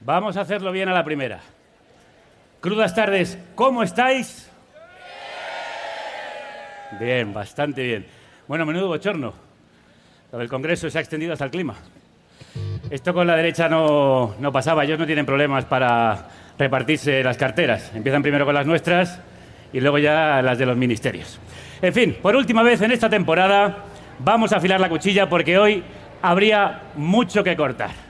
Vamos a hacerlo bien a la primera. Crudas tardes, ¿cómo estáis? Bien, bastante bien. Bueno, menudo bochorno. Lo del Congreso se ha extendido hasta el clima. Esto con la derecha no, no pasaba, ellos no tienen problemas para repartirse las carteras. Empiezan primero con las nuestras y luego ya las de los ministerios. En fin, por última vez en esta temporada vamos a afilar la cuchilla porque hoy habría mucho que cortar.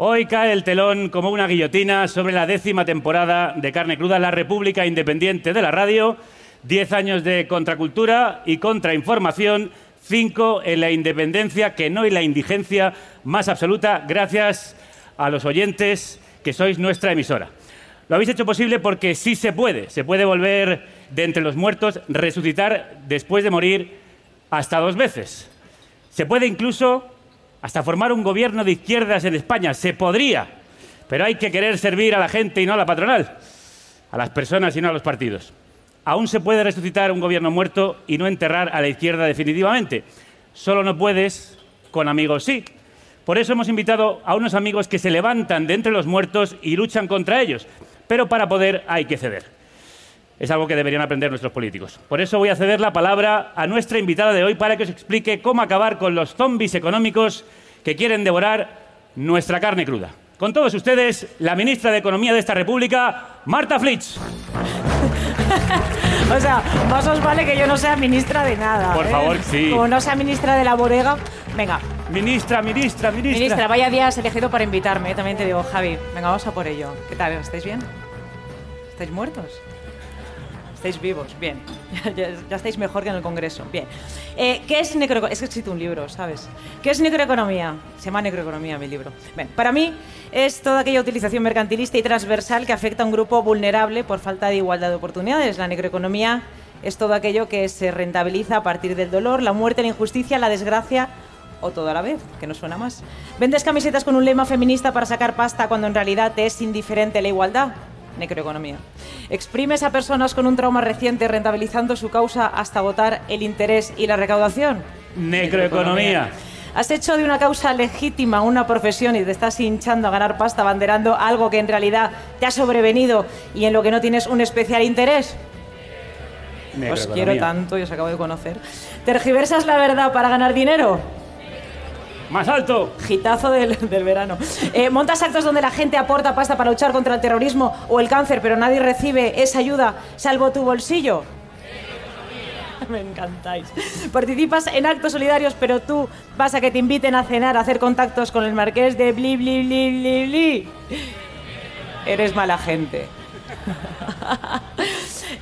Hoy cae el telón como una guillotina sobre la décima temporada de Carne Cruda, la República Independiente de la Radio. Diez años de contracultura y contrainformación. Cinco en la independencia, que no en la indigencia más absoluta, gracias a los oyentes que sois nuestra emisora. Lo habéis hecho posible porque sí se puede. Se puede volver de entre los muertos, resucitar después de morir hasta dos veces. Se puede incluso hasta formar un gobierno de izquierdas en España. Se podría, pero hay que querer servir a la gente y no a la patronal, a las personas y no a los partidos. Aún se puede resucitar un gobierno muerto y no enterrar a la izquierda definitivamente. Solo no puedes con amigos sí. Por eso hemos invitado a unos amigos que se levantan de entre los muertos y luchan contra ellos. Pero para poder hay que ceder. Es algo que deberían aprender nuestros políticos. Por eso voy a ceder la palabra a nuestra invitada de hoy para que os explique cómo acabar con los zombies económicos que quieren devorar nuestra carne cruda. Con todos ustedes, la ministra de Economía de esta República, Marta Flitsch. O sea, más os vale que yo no sea ministra de nada. Por ¿eh? favor, sí. Como no sea ministra de la bodega. Venga, Ministra, ministra, ministra. ministra, vaya día has elegido para invitarme. ¿eh? También te digo, Javi, venga, vamos a por ello. ¿Qué tal? ¿Estáis bien? ¿Estáis muertos? Estáis vivos, bien. Ya, ya- estáis mejor que en el Congreso, bien. Eh, ¿Qué es necroeconomía? Es que escrito un libro, ¿sabes? ¿Qué es necroeconomía? Se llama necroeconomía mi libro. Bien, para mí es toda aquella utilización mercantilista y transversal que afecta a un grupo vulnerable por falta de igualdad de oportunidades. La necroeconomía es todo aquello que se rentabiliza a partir del dolor, la muerte, la injusticia, la desgracia o todo a la vez, que no suena más. Vendes camisetas con un lema feminista para sacar pasta cuando en realidad te es indiferente la igualdad. Necroeconomía. Exprimes a personas con un trauma reciente rentabilizando su causa hasta agotar el interés y la recaudación. Necroeconomía. Has hecho de una causa legítima una profesión y te estás hinchando a ganar pasta banderando algo que en realidad te ha sobrevenido y en lo que no tienes un especial interés. Os quiero tanto y os acabo de conocer. ¿Tergiversas la verdad para ganar dinero? Más alto. Gitazo del, del verano. Eh, ¿Montas actos donde la gente aporta pasta para luchar contra el terrorismo o el cáncer, pero nadie recibe esa ayuda salvo tu bolsillo? Me encantáis. Participas en actos solidarios, pero tú vas a que te inviten a cenar, a hacer contactos con el marqués de bli bli bli bli bli. Eres mala gente.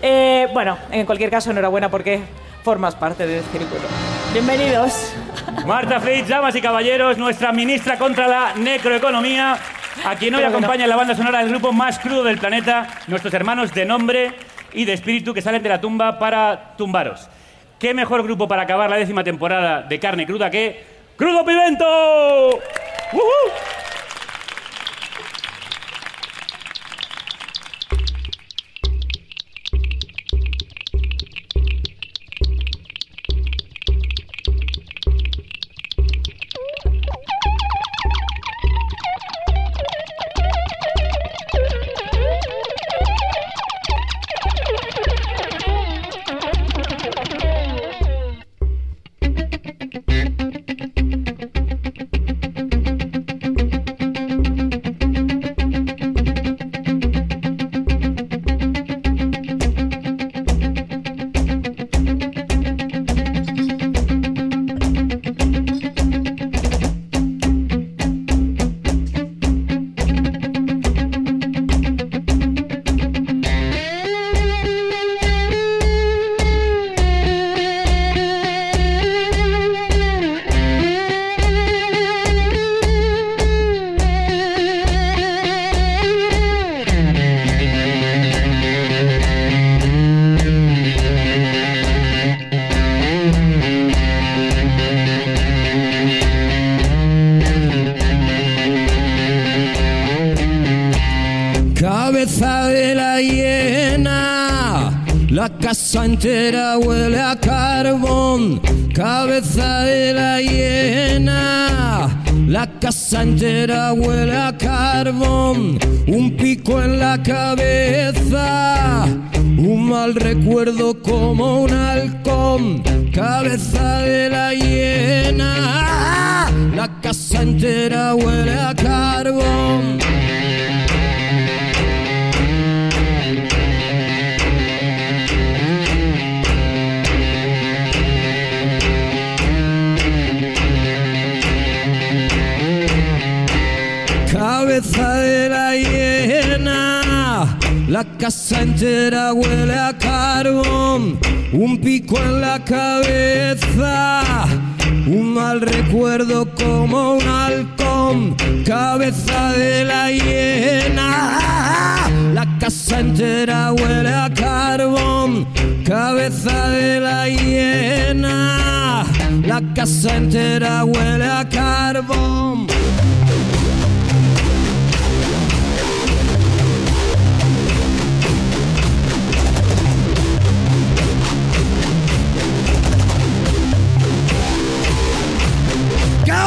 Eh, bueno, en cualquier caso, enhorabuena porque formas parte del círculo. Bienvenidos. Marta Flitsch, damas y caballeros, nuestra ministra contra la necroeconomía, a quien hoy Pero bueno. acompaña en la banda sonora del grupo más crudo del planeta, nuestros hermanos de nombre y de espíritu que salen de la tumba para tumbaros. ¿Qué mejor grupo para acabar la décima temporada de Carne Cruda que Crudo Pimento? Casa entera huele a carbón, cabeza de la hiena. La casa entera huele a carbón, un pico en la cabeza, un mal recuerdo como un halcón, cabeza de la hiena. La casa entera huele a carbón. La casa entera huele a carbón, un pico en la cabeza, un mal recuerdo como un halcón, cabeza de la hiena. La casa entera huele a carbón, cabeza de la hiena. La casa entera huele a carbón.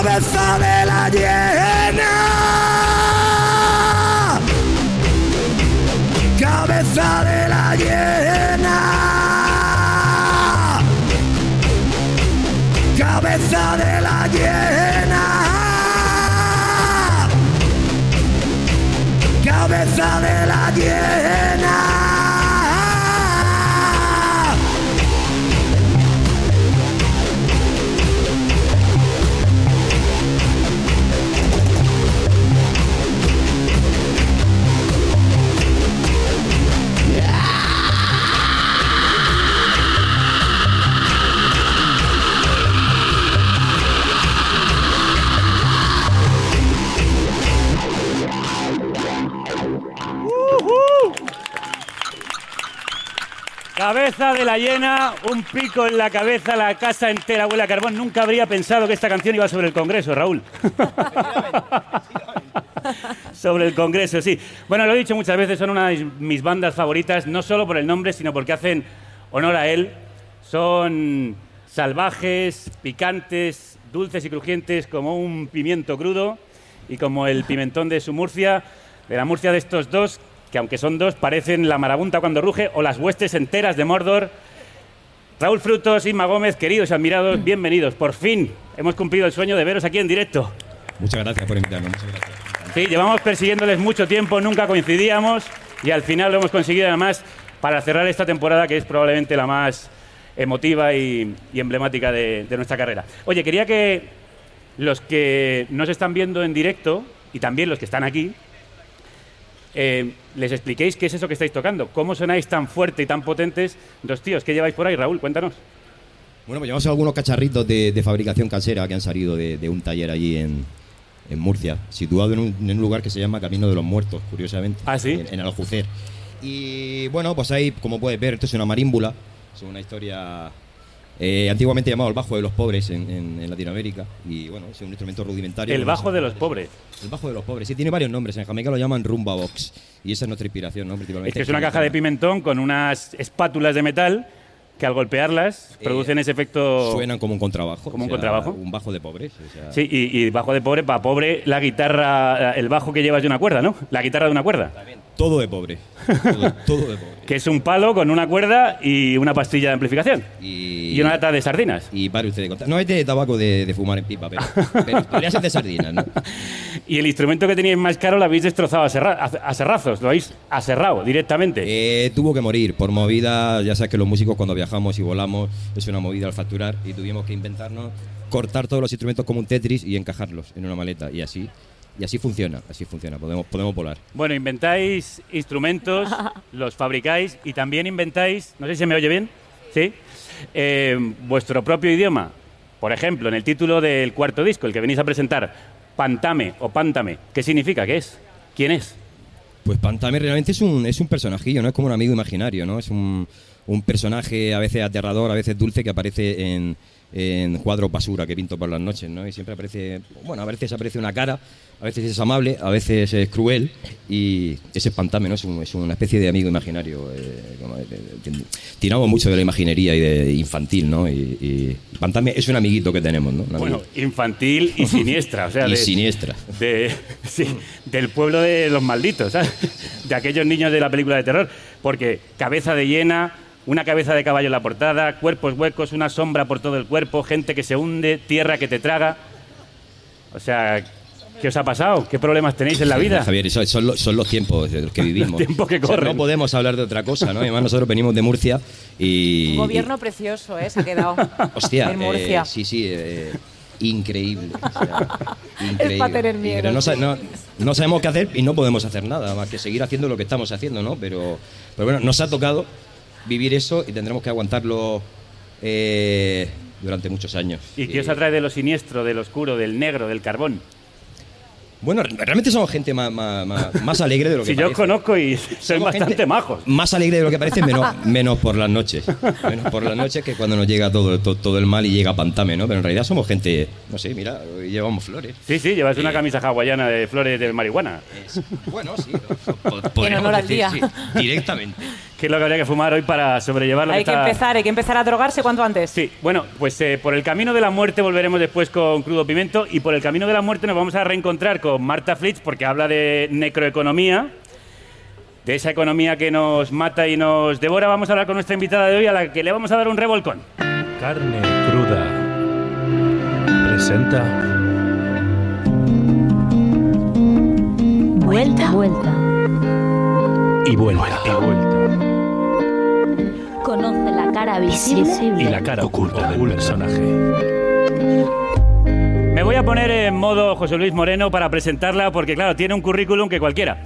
Cabeza de la hiena. Cabeza de la hiena. Cabeza de la hiena. Cabeza de la hiena. Cabeza de la hiena, un pico en la cabeza, la casa entera huele a carbón. Nunca habría pensado que esta canción iba sobre el Congreso, Raúl. sobre el Congreso, sí. Bueno, lo he dicho muchas veces, son una de mis bandas favoritas, no solo por el nombre, sino porque hacen honor a él. Son salvajes, picantes, dulces y crujientes como un pimiento crudo y como el pimentón de su Murcia, de la Murcia de estos dos, que aunque son dos, parecen la marabunta cuando ruge o las huestes enteras de Mordor. Raúl Frutos, Inma Gómez, queridos y admirados, bienvenidos. Por fin hemos cumplido el sueño de veros aquí en directo. Muchas gracias por invitarnos. Muchas gracias. Sí, llevamos persiguiéndoles mucho tiempo, nunca coincidíamos y al final lo hemos conseguido además para cerrar esta temporada que es probablemente la más emotiva y, y emblemática de, de nuestra carrera. Oye, quería que los que nos están viendo en directo y también los que están aquí, eh, les expliquéis qué es eso que estáis tocando. ¿Cómo sonáis tan fuerte y tan potentes dos tíos? ¿Qué lleváis por ahí, Raúl? Cuéntanos. Bueno, pues llevamos algunos cacharritos de, de fabricación casera que han salido de, de un taller allí en, en Murcia, situado en un, en un lugar que se llama Camino de los Muertos, curiosamente. ¿Ah, sí? En, en Aljucer. Y bueno, pues ahí, como puedes ver, esto es una marímbula, es una historia eh, antiguamente llamado el bajo de los pobres en, en- en Latinoamérica. Y bueno, es un instrumento rudimentario. El bajo de los pobres. El bajo de los pobres, sí, tiene varios nombres. En Jamaica lo llaman rumba box. Y esa es nuestra inspiración, ¿no? Principalmente Es que es una caja de pimentón con unas espátulas de metal que al golpearlas Eh, producen ese efecto... Suenan como un contrabajo. Como un o sea, contrabajo. Un bajo de pobres. o sea, Sí, y, y bajo de pobre, para pobre, la guitarra, el bajo que llevas de una cuerda, ¿no? La guitarra de una cuerda. Todo de pobre. Todo, todo de pobre. Que es un palo con una cuerda y una pastilla de amplificación. Y, Y una lata de sardinas. Y para usted de contar. No es de tabaco de, de fumar en pipa, pero, pero podría ser de sardinas, ¿no? Y el instrumento que teníais más caro lo habéis destrozado a, serra- a- a serrazos, lo habéis aserrado directamente. Eh, tuvo que morir por movida. Ya sabes que los músicos cuando viajamos y volamos es una movida al facturar y tuvimos que inventarnos cortar todos los instrumentos como un Tetris y encajarlos en una maleta. Y así, y así funciona, así funciona. Podemos, podemos volar. Bueno, inventáis instrumentos, los fabricáis y también inventáis, no sé si se me oye bien, ¿sí? Eh, vuestro propio idioma. Por ejemplo, en el título del cuarto disco, el que venís a presentar, Pantame o Pántame, ¿qué significa? ¿Qué es? ¿Quién es? Pues Pantame realmente es un, es un personajillo, ¿no? Es como un amigo imaginario, ¿no? Es un, un personaje a veces aterrador, a veces dulce, que aparece en, en cuadros basura que pinto por las noches, ¿no? Y siempre aparece, bueno, a veces aparece una cara, a veces es amable, a veces es cruel, y ese es Pantame, ¿no? Es, un- es una especie de amigo imaginario, eh, como, eh, tiramos mucho de la imaginería y de infantil, ¿no? Y, y Pantame es un amiguito que tenemos, ¿no? Bueno, infantil y siniestra. O sea, y de- siniestra. de- sí, del pueblo de los malditos, ¿sabes? De aquellos niños de la película de terror. Porque cabeza de hiena, una cabeza de caballo en la portada, cuerpos huecos, una sombra por todo el cuerpo, gente que se hunde, tierra que te traga. O sea, ¿qué os ha pasado? ¿Qué problemas tenéis en la vida? Javier, eso- son, los, son los tiempos de los que vivimos. tiempos que O sea, corren. no podemos hablar de otra cosa, ¿no? Además, nosotros venimos de Murcia y. Un gobierno precioso, ¿eh? Se ha quedado. hostia, en Murcia. eh, sí, sí, eh, increíble. o sea, increíble. pa' tener miedo. No, no- no sabemos qué hacer y no podemos hacer nada, más que seguir haciendo lo que estamos haciendo, ¿no? Pero, pero bueno, nos ha tocado vivir eso y tendremos que aguantarlo eh, durante muchos años. ¿Y qué os atrae de lo siniestro, del oscuro, del negro, del carbón? Bueno, realmente somos gente más, más, más- alegre de lo que Si yo os parece. conozco y sois Somos bastante majos. Más alegre de lo que parece, menos, menos por las noches. Menos por las noches que cuando nos llega todo, todo, todo el mal y llega Pantame, ¿no? Pero en realidad somos gente, no sé, mira, llevamos flores. Sí, sí, llevas una Eh, camisa hawaiana de flores de marihuana. Es- bueno, sí, lo- po- podríamos honor al decir, día. sí, directamente. ¿Qué es lo que habría que fumar hoy para sobrellevar lo Hay que está- empezar, hay que empezar a drogarse cuanto antes. Sí, bueno, pues eh, por el camino de la muerte volveremos después con Crudo Pimento y por el camino de la muerte nos vamos a reencontrar con Marta Flitz porque habla de necroeconomía, de esa economía que nos mata y nos devora. Vamos a hablar con nuestra invitada de hoy a la que le vamos a dar un revolcón. Carne cruda. Presenta. Vuelta. Vuelta. Y vuelta. Y vuelta. Conoce la cara visible Y la cara oculta del personaje. Me voy a poner en modo José Luis Moreno para presentarla porque, claro, tiene un currículum que cualquiera.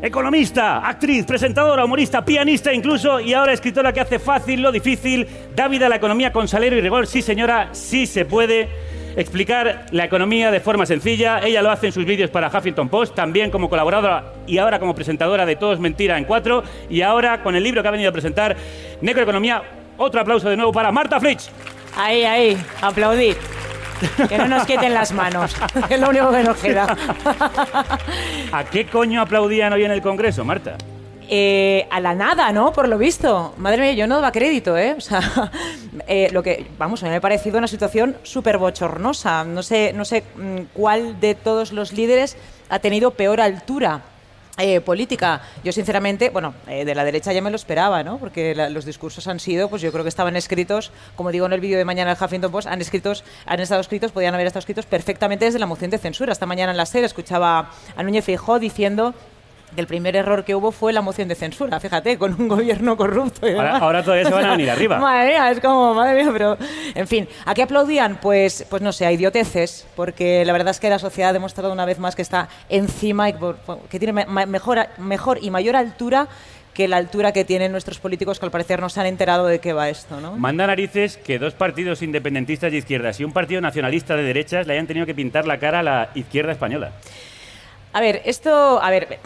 Economista, actriz, presentadora, humorista, pianista incluso y ahora escritora que hace fácil lo difícil, da vida a la economía con salero y rigor. Sí, señora, sí se puede explicar la economía de forma sencilla. Ella lo hace en sus vídeos para Huffington Post, también como colaboradora y ahora como presentadora de Todo es Mentira en Cuatro y ahora con el libro que ha venido a presentar, Necroeconomía. Otro aplauso de nuevo para Marta Flitch. Ahí, ahí, aplaudid. Que no nos quiten las manos, que es lo único que nos queda. ¿A qué coño aplaudían hoy en el Congreso, Marta? Eh, a la nada, ¿no? Por lo visto. Madre mía, yo no daba crédito, ¿eh? O sea, eh, lo que, vamos, a mí me ha parecido una situación súper bochornosa. No sé, no sé mm, cuál de todos los líderes ha tenido peor altura. eh, política. Yo, sinceramente, bueno, eh, de la derecha ya me lo esperaba, ¿no? Porque la- los discursos han sido, pues yo creo que estaban escritos, como digo en el vídeo de mañana del Huffington Post, han, escritos, han estado escritos, podían haber estado escritos perfectamente desde la moción de censura. Esta mañana en la SER escuchaba a Núñez Feijóo diciendo que el primer error que hubo fue la moción de censura, fíjate, con un gobierno corrupto. y Ahora- demás. ahora todavía se van a venir arriba. Madre mía, es como, madre mía, pero. En fin, ¿a qué aplaudían? Pues, pues no sé, a idioteces, porque la verdad es que la sociedad ha demostrado una vez más que está encima y que tiene mejor, mejor y mayor altura que la altura que tienen nuestros políticos, que al parecer no se han enterado de qué va esto, ¿no? Manda narices que dos partidos independentistas de izquierdas y un partido nacionalista de derechas le hayan tenido que pintar la cara a la izquierda española. A ver, esto, a ver,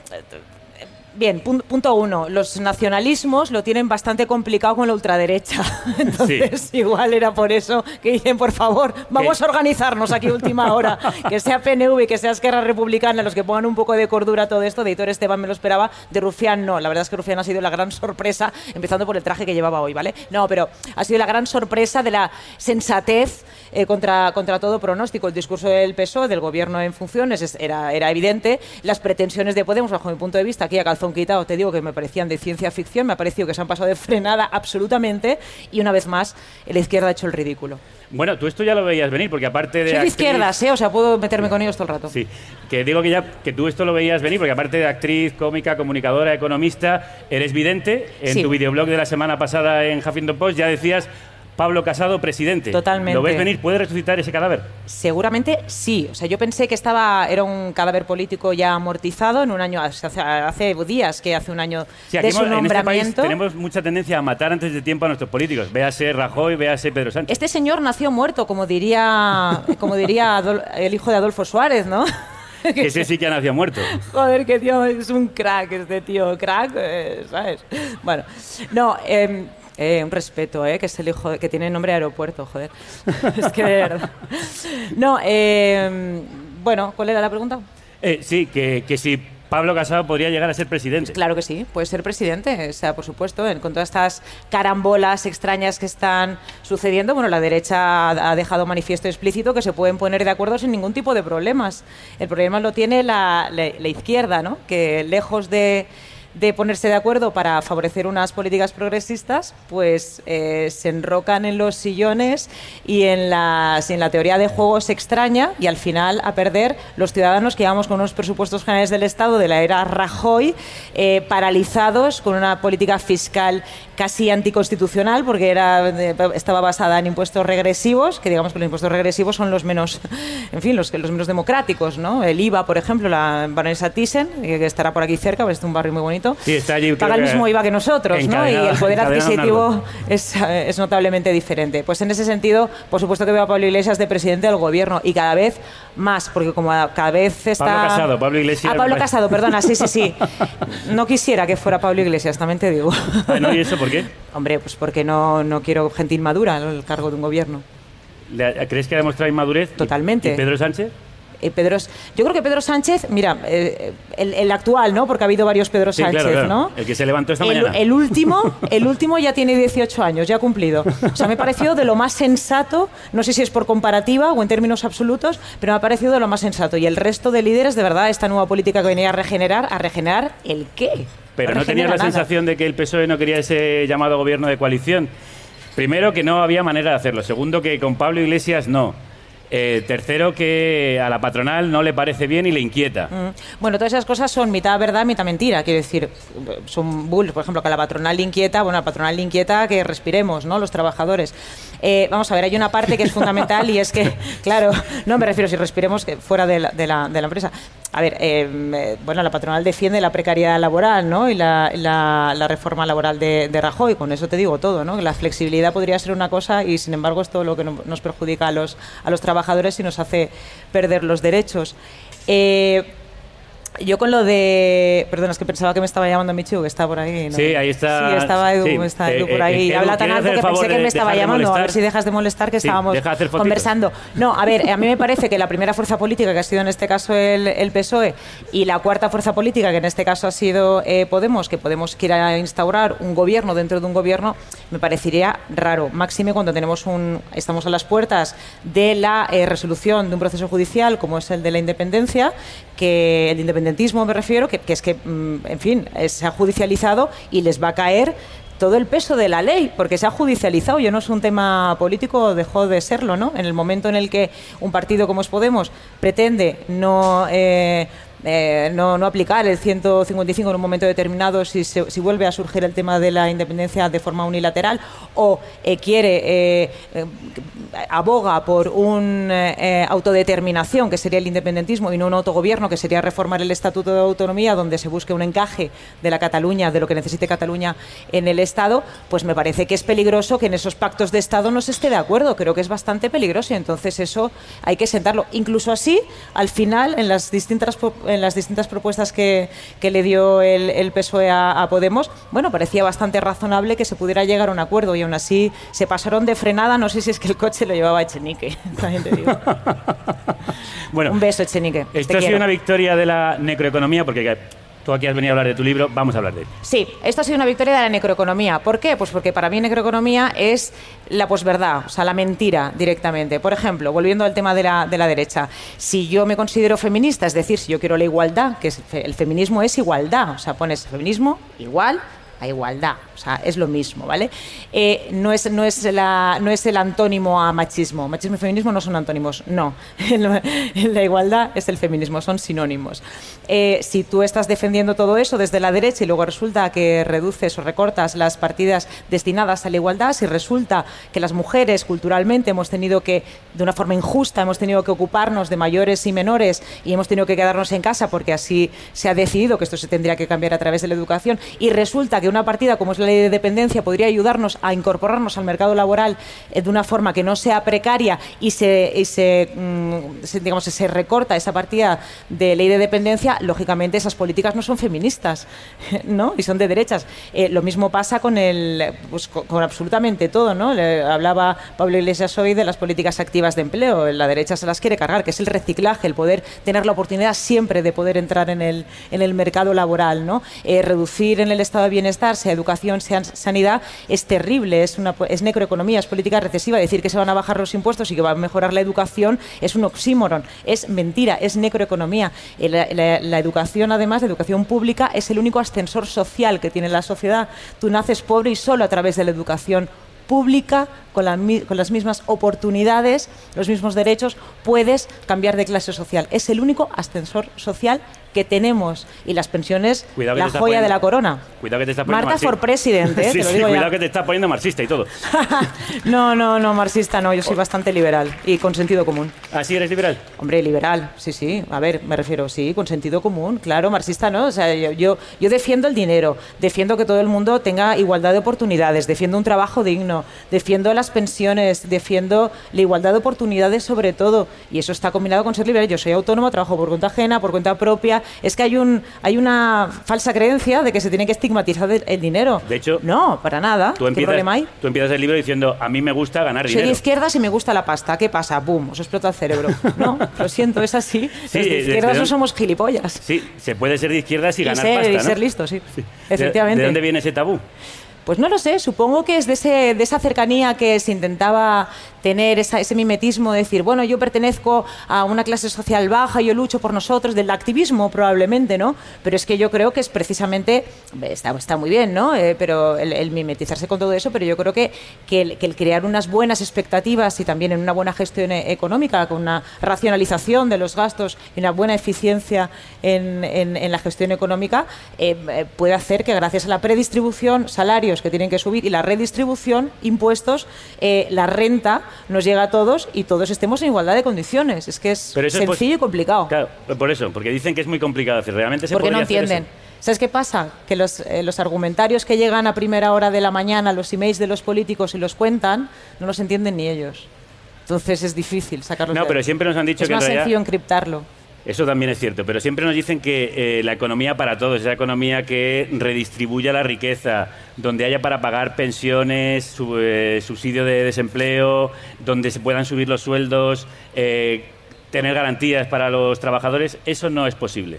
bien, pun- punto uno, los nacionalismos lo tienen bastante complicado con la ultraderecha, entonces igual era por eso que dicen, por favor, vamos Que- a organizarnos aquí última hora, que sea PNV, que sea Esquerra Republicana, los que pongan un poco de cordura a todo esto, de Hitor Esteban me lo esperaba, de Rufián no, la verdad es que Rufián ha sido la gran sorpresa, empezando por el traje que llevaba hoy, ¿vale? No, pero ha sido la gran sorpresa de la sensatez eh, contra, contra todo pronóstico. El discurso del PSOE, del gobierno en funciones, es- era, era evidente. Las pretensiones de Podemos, bajo mi punto de vista, aquí a calzón quitado, te digo que me parecían de ciencia ficción, me ha parecido que se han pasado de frenada absolutamente y una vez más la izquierda ha hecho el ridículo. Bueno, tú esto ya lo veías venir, porque aparte de. Soy de actriz- izquierdas, ¿eh? O sea, puedo meterme con ellos todo el rato. Sí, que digo que ya que tú esto lo veías venir, porque aparte de actriz, cómica, comunicadora, economista, eres vidente. En Sí. tu videoblog de la semana pasada en Huffington Post ya decías Pablo Casado, presidente. Totalmente. ¿Lo ves venir? ¿Puede resucitar ese cadáver? Seguramente sí. O sea, yo pensé que estaba era un cadáver político ya amortizado en un año, hace, hace días que hace un año Sí, aquí de su hemos- en este país nombramiento. tenemos mucha tendencia a matar antes de tiempo a nuestros políticos. Véase Rajoy, véase Pedro Sánchez. Este señor nació muerto, como diría, como diría Adol- el hijo de Adolfo Suárez, ¿no? Ese sí que ha nacido muerto. Joder, qué tío, es un crack este tío, crack, eh, ¿sabes? Bueno, no, eh, eh, un respeto, eh, que es el hijo, que tiene nombre de aeropuerto, joder. es que de verdad. No, eh, bueno, ¿cuál era la pregunta? Eh, sí, que, que si Pablo Casado podría llegar a ser presidente. Claro que sí, puede ser presidente, o sea, por supuesto, con todas estas carambolas extrañas que están sucediendo, bueno, la derecha ha ha dejado manifiesto explícito que se pueden poner de acuerdo sin ningún tipo de problemas. El problema lo tiene la, la- la izquierda, ¿no? Que lejos de, de ponerse de acuerdo para favorecer unas políticas progresistas, pues eh, se enrocan en los sillones y en, las, y en la teoría de juegos extraña y al final a perder los ciudadanos que llevamos con unos presupuestos generales del Estado de la era Rajoy eh, paralizados con una política fiscal casi anticonstitucional porque era, de- estaba basada en impuestos regresivos, que digamos que los impuestos regresivos son los menos, en fin, los, los menos democráticos, ¿no? El IVA, por ejemplo, la baronesa Thyssen, eh, que estará por aquí cerca, pues es un barrio muy bonito, Sí, está allí, paga el mismo IVA que nosotros, ¿no? Y el poder adquisitivo es, es notablemente diferente. Pues en ese sentido, por supuesto que veo a Pablo Iglesias de presidente del gobierno y cada vez más, porque como cada vez está... Pablo Casado, Pablo Iglesias- Ah, Pablo Casado, perdona, sí, sí, sí. No quisiera que fuera Pablo Iglesias, también te digo. Ah, ¿no? ¿Y eso por qué? Hombre, pues porque no, no quiero gente inmadura en el cargo de un gobierno. ¿Le- ¿Crees que ha demostrado inmadurez? ¿Y- Totalmente. ¿Y Pedro Sánchez? Eh, Pedro, yo creo que Pedro Sánchez, mira, eh, el, el actual, ¿no? Porque ha habido varios Pedro Sí, Sánchez, claro, claro. ¿no? El que se levantó esta El, mañana. el último, el último ya tiene 18 años, ya ha cumplido. O sea, me ha parecido de lo más sensato, no sé si es por comparativa o en términos absolutos, pero me ha parecido de lo más sensato. Y el resto de líderes, de verdad, esta nueva política que venía a regenerar, ¿a regenerar el qué? Pero no tenías la nada. sensación de que el PSOE no quería ese llamado gobierno de coalición. Primero, que no había manera de hacerlo. Segundo, que con Pablo Iglesias no. Eh, tercero, que a la patronal no le parece bien y le inquieta. Mm. Bueno, todas esas cosas son mitad verdad, mitad mentira. Quiero decir, son bulls. Por ejemplo, que a la patronal le inquieta, bueno, a la patronal le inquieta que respiremos, ¿no? Los trabajadores. Eh, vamos a ver, hay una parte que es fundamental y es que, claro, no me refiero si respiremos que fuera de la, de la, de la empresa. A ver, eh, bueno, la patronal defiende la precariedad laboral, ¿no? Y la, la- la reforma laboral de, de Rajoy. Con eso te digo todo, ¿no? Que la flexibilidad podría ser una cosa y, sin embargo, es todo lo que no- nos perjudica a los, a los trabajadores y nos hace perder los derechos. Eh, yo con lo de... Perdona, es que pensaba que me estaba llamando Michu, que está por ahí. ¿no? Sí, ahí está- Sí, estaba Edu, sí, está eh, Edu por eh, ahí. Edu, Habla tan ¿quieres alto que pensé que de me estaba de llamando. A ver si dejas de molestar, que Sí, estábamos de conversando. No, a ver, a mí me parece que la primera fuerza política que ha sido en este caso el, el PSOE y la cuarta fuerza política que en este caso ha sido eh, Podemos, que Podemos quiera instaurar un gobierno dentro de un gobierno, me parecería raro. Máxime cuando tenemos un, estamos a las puertas de la eh, resolución de un proceso judicial como es el de la independencia, que el independentismo me refiero, que, es que, mm, en fin, se ha judicializado y les va a caer todo el peso de la ley, porque se ha judicializado, ya no es un tema político, dejó de serlo, ¿no? En el momento en el que un partido como es Podemos pretende no, eh, eh, no, no aplicar el 155 en un momento determinado si, se- si vuelve a surgir el tema de la independencia de forma unilateral o eh, quiere, eh, aboga por una autodeterminación, que sería el independentismo, y no un autogobierno, que sería reformar el Estatuto de Autonomía, donde se busque un encaje de la Cataluña, de lo que necesite Cataluña en el Estado, pues me parece que es peligroso que en esos pactos de Estado no se esté de acuerdo. Creo que es bastante peligroso y entonces eso hay que sentarlo. Incluso así, al final, en las distintas, en las distintas propuestas que, que le dio el, el PSOE a, a Podemos, bueno, parecía bastante razonable que se pudiera llegar a un acuerdo y aún así se pasaron de frenada. No sé si es que el coche lo llevaba Echenique, también te digo. Bueno, Un beso, Echenique. esto ha sido una victoria de la necroeconomía, porque tú aquí has venido a hablar de tu libro, vamos a hablar de él. Sí, esto ha sido una victoria de la necroeconomía. ¿Por qué? Pues porque para mí necroeconomía es la posverdad, o sea, la mentira directamente. Por ejemplo, volviendo al tema de la, de la derecha, si yo me considero feminista, es decir, si yo quiero la igualdad, que es- el feminismo es igualdad, o sea, pones feminismo igual a igualdad, o sea, es lo mismo, ¿vale? Eh, no, es, no, es la, no es el antónimo a machismo. Machismo y feminismo no son antónimos, no. la igualdad es el feminismo, son sinónimos. Eh, si tú estás defendiendo todo eso desde la derecha y luego resulta que reduces o recortas las partidas destinadas a la igualdad, si resulta que las mujeres culturalmente hemos tenido que, de una forma injusta, hemos tenido que ocuparnos de mayores y menores y hemos tenido que quedarnos en casa porque así se ha decidido que esto se tendría que cambiar a través de la educación y resulta que una partida como es la ley de dependencia podría ayudarnos a incorporarnos al mercado laboral eh, de una forma que no sea precaria y se, y mm, se, digamos, se recorta esa partida de ley de dependencia, lógicamente esas políticas no son feministas, ¿no? Y son de derechas. Eh, lo mismo pasa con el, pues, con, con absolutamente todo, ¿no? Le hablaba Pablo Iglesias hoy de las políticas activas de empleo. La derecha se las quiere cargar, que es el reciclaje, el poder tener la oportunidad siempre de poder entrar en el, en el mercado laboral, ¿no? Eh, reducir en el estado de bienestar, sea educación, sea sanidad, es terrible, es, una, es necroeconomía, es política recesiva. Decir que se van a bajar los impuestos y que va a mejorar la educación es un oxímoron, es mentira, es necroeconomía. Eh, La, la- la educación, además, la educación pública, es el único ascensor social que tiene la sociedad. Tú naces pobre y solo a través de la educación pública, con, la con las mismas oportunidades, los mismos derechos, puedes cambiar de clase social. Es el único ascensor social que tenemos. Y las pensiones, Cuidado la joya poniendo- de la corona. Cuidado que te estás poniendo Marta for president, ¿eh? Sí, te lo sí, ya. cuidado que te estás poniendo marxista y todo. No, no, no, marxista no, yo soy bastante liberal y con sentido común. ¿Así eres liberal? Hombre, liberal, sí, sí. A ver, me refiero, sí, con sentido común, claro, marxista no. O sea, yo, yo, yo defiendo el dinero, defiendo que todo el mundo tenga igualdad de oportunidades, defiendo un trabajo digno, defiendo las pensiones, defiendo la igualdad de oportunidades sobre todo. Y eso está combinado con ser liberal. Yo soy autónomo, trabajo por cuenta ajena, por cuenta propia. Es que hay, un, hay una falsa creencia de que se tiene que estigmatizar el, el dinero. De hecho, no, para nada. Tú ¿Qué empiezas, problema hay? tú empiezas el libro diciendo, a mí me gusta ganar Soy de dinero. izquierdas y me gusta la pasta. ¿Qué pasa? ¡Bum! Os explota el cerebro. No, lo siento, es así. Sí, Los de ¿de- izquierdas no somos gilipollas. Sí, se puede ser de izquierdas y, Y ganar ser, pasta, y ¿no? ser listo, sí. ¿De- Efectivamente. ¿De dónde viene ese tabú? Pues no lo sé, supongo que es de, ese, de esa cercanía que se intentaba tener, esa- ese mimetismo de decir, bueno, yo pertenezco a una clase social baja, yo lucho por nosotros, del activismo probablemente, ¿no? Pero es que yo creo que es precisamente, está, muy bien, ¿no? Eh, pero el, mimetizarse con todo eso, pero yo creo que, que, el, que el crear unas buenas expectativas y también en una buena gestión e- económica, con una racionalización de los gastos y una buena eficiencia en, la gestión económica, eh, eh, puede hacer que gracias a la predistribución, salarios que tienen que subir y la redistribución, impuestos, la renta nos llega a todos y todos estemos en igualdad de condiciones. Es que es Pero eso es pos- sencillo y complicado. Claro, por eso, porque dicen que es muy complicado hacer. Realmente se Porque no entienden. ¿Sabes qué pasa? Que los, eh, los argumentarios que llegan a primera hora de la mañana, los emails de los políticos y los cuentan, no los entienden ni ellos. Entonces es difícil sacarlos No, de pero ahí. siempre nos han dicho es que en más realidad- sencillo encriptarlo. Eso también es cierto, pero siempre nos dicen que eh, la economía para todos, esa economía que redistribuya la riqueza, donde haya para pagar pensiones, su- eh, subsidio de desempleo, donde se puedan subir los sueldos, eh, tener garantías para los trabajadores, eso no es posible.